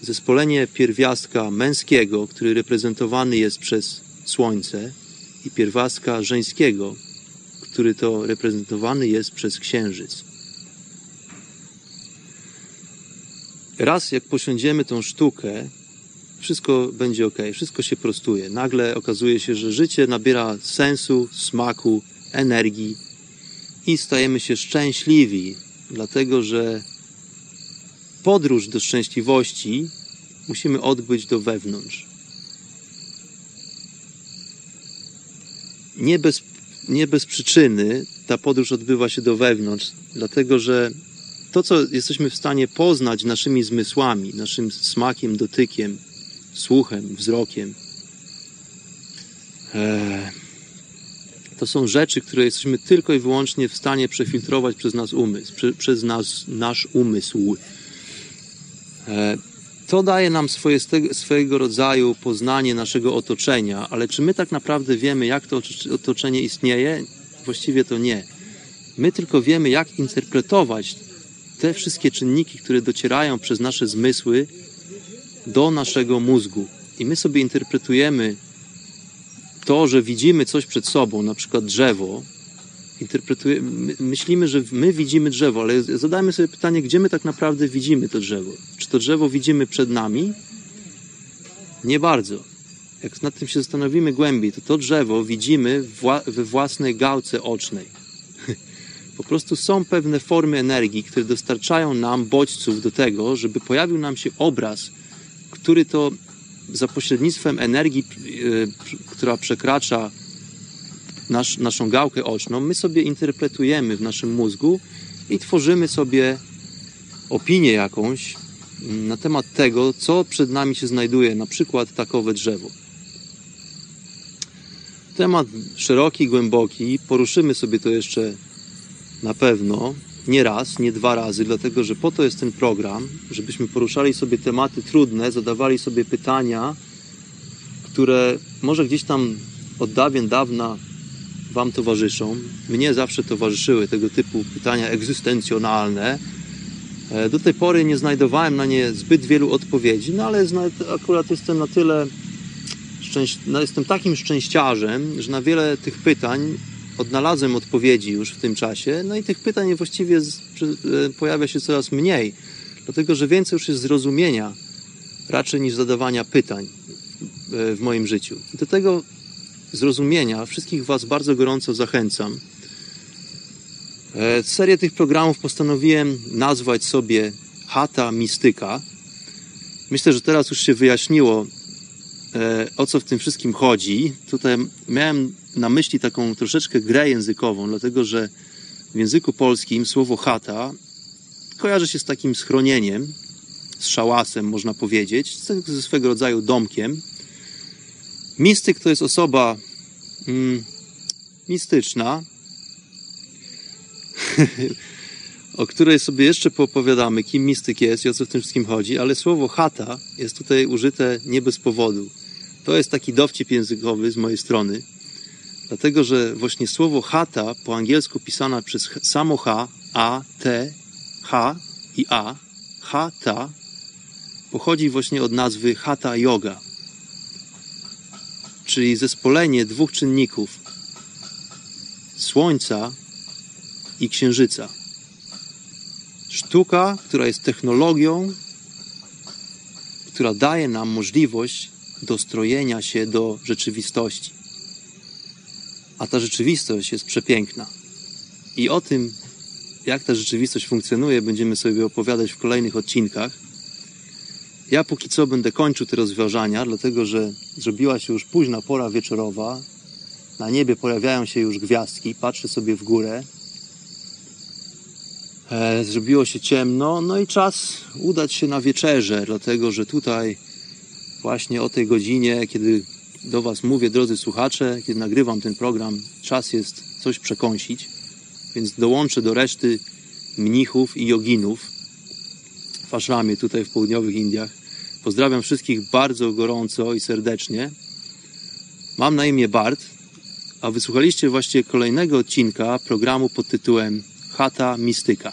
Zespolenie pierwiastka męskiego, który reprezentowany jest przez słońce, i pierwiastka żeńskiego, który to reprezentowany jest przez księżyc. Raz jak posiądziemy tą sztukę, wszystko będzie ok, wszystko się prostuje. Nagle okazuje się, że życie nabiera sensu, smaku, energii, i stajemy się szczęśliwi, dlatego że podróż do szczęśliwości musimy odbyć do wewnątrz. Nie bez, nie bez przyczyny ta podróż odbywa się do wewnątrz, dlatego że to, co jesteśmy w stanie poznać naszymi zmysłami, naszym smakiem, dotykiem, słuchem, wzrokiem, e, to są rzeczy, które jesteśmy tylko i wyłącznie w stanie przefiltrować przez nas umysł, przy, przez nas, nasz umysł. E, to daje nam swoje, swojego rodzaju poznanie naszego otoczenia, ale czy my tak naprawdę wiemy, jak to otoczenie istnieje? Właściwie to nie. My tylko wiemy, jak interpretować te wszystkie czynniki, które docierają przez nasze zmysły do naszego mózgu. I my sobie interpretujemy to, że widzimy coś przed sobą, na przykład drzewo, myślimy, że my widzimy drzewo, ale zadajmy sobie pytanie, gdzie my tak naprawdę widzimy to drzewo? Czy to drzewo widzimy przed nami? Nie bardzo. Jak nad tym się zastanowimy głębiej, to to drzewo widzimy we własnej gałce ocznej. [laughs] Po prostu są pewne formy energii, które dostarczają nam bodźców do tego, żeby pojawił nam się obraz, który to za pośrednictwem energii, e, która przekracza nasz, naszą gałkę oczną, my sobie interpretujemy w naszym mózgu i tworzymy sobie opinię jakąś mm, na temat tego, co przed nami się znajduje, na przykład takowe drzewo. Temat szeroki, głęboki, poruszymy sobie to jeszcze na pewno nie raz, nie dwa razy, dlatego że po to jest ten program, żebyśmy poruszali sobie tematy trudne, zadawali sobie pytania, które może gdzieś tam od dawien dawna Wam towarzyszą. Mnie zawsze towarzyszyły tego typu pytania egzystencjonalne. E, do tej pory nie znajdowałem na nie zbyt wielu odpowiedzi, no ale akurat jestem na tyle szczęś... no jestem takim szczęściarzem, że na wiele tych pytań odnalazłem odpowiedzi już w tym czasie, no i tych pytań właściwie e, pojawia się coraz mniej, dlatego że więcej już jest zrozumienia raczej niż zadawania pytań e, w moim życiu. I do tego zrozumienia wszystkich Was bardzo gorąco zachęcam. E, serię tych programów postanowiłem nazwać sobie Hata Mistyka. Myślę, że teraz już się wyjaśniło, o co w tym wszystkim chodzi. Tutaj miałem na myśli taką troszeczkę grę językową, dlatego że w języku polskim słowo chata kojarzy się z takim schronieniem, z szałasem, można powiedzieć, ze swego rodzaju domkiem. Mistyk to jest osoba mm, mistyczna, [laughs] o której sobie jeszcze poopowiadamy, kim mistyk jest i o co w tym wszystkim chodzi, ale słowo chata jest tutaj użyte nie bez powodu. To jest taki dowcip językowy z mojej strony, dlatego że właśnie słowo chata po angielsku pisane przez samo H, A, T, H i A, chata, pochodzi właśnie od nazwy hatha yoga, czyli zespolenie dwóch czynników słońca i księżyca. Sztuka, która jest technologią, która daje nam możliwość dostrojenia się do rzeczywistości. A ta rzeczywistość jest przepiękna. I o tym, jak ta rzeczywistość funkcjonuje, będziemy sobie opowiadać w kolejnych odcinkach. Ja póki co będę kończył te rozważania, dlatego że zrobiła się już późna pora wieczorowa. Na niebie pojawiają się już gwiazdki. Patrzę sobie w górę. E, zrobiło się ciemno, no i czas udać się na wieczerze, dlatego że tutaj właśnie o tej godzinie, kiedy do Was mówię, drodzy słuchacze, kiedy nagrywam ten program, czas jest coś przekąsić, więc dołączę do reszty mnichów i joginów w ashramie tutaj w południowych Indiach. Pozdrawiam wszystkich bardzo gorąco i serdecznie. Mam na imię Bart, a wysłuchaliście właśnie kolejnego odcinka programu pod tytułem Chata Mistyka.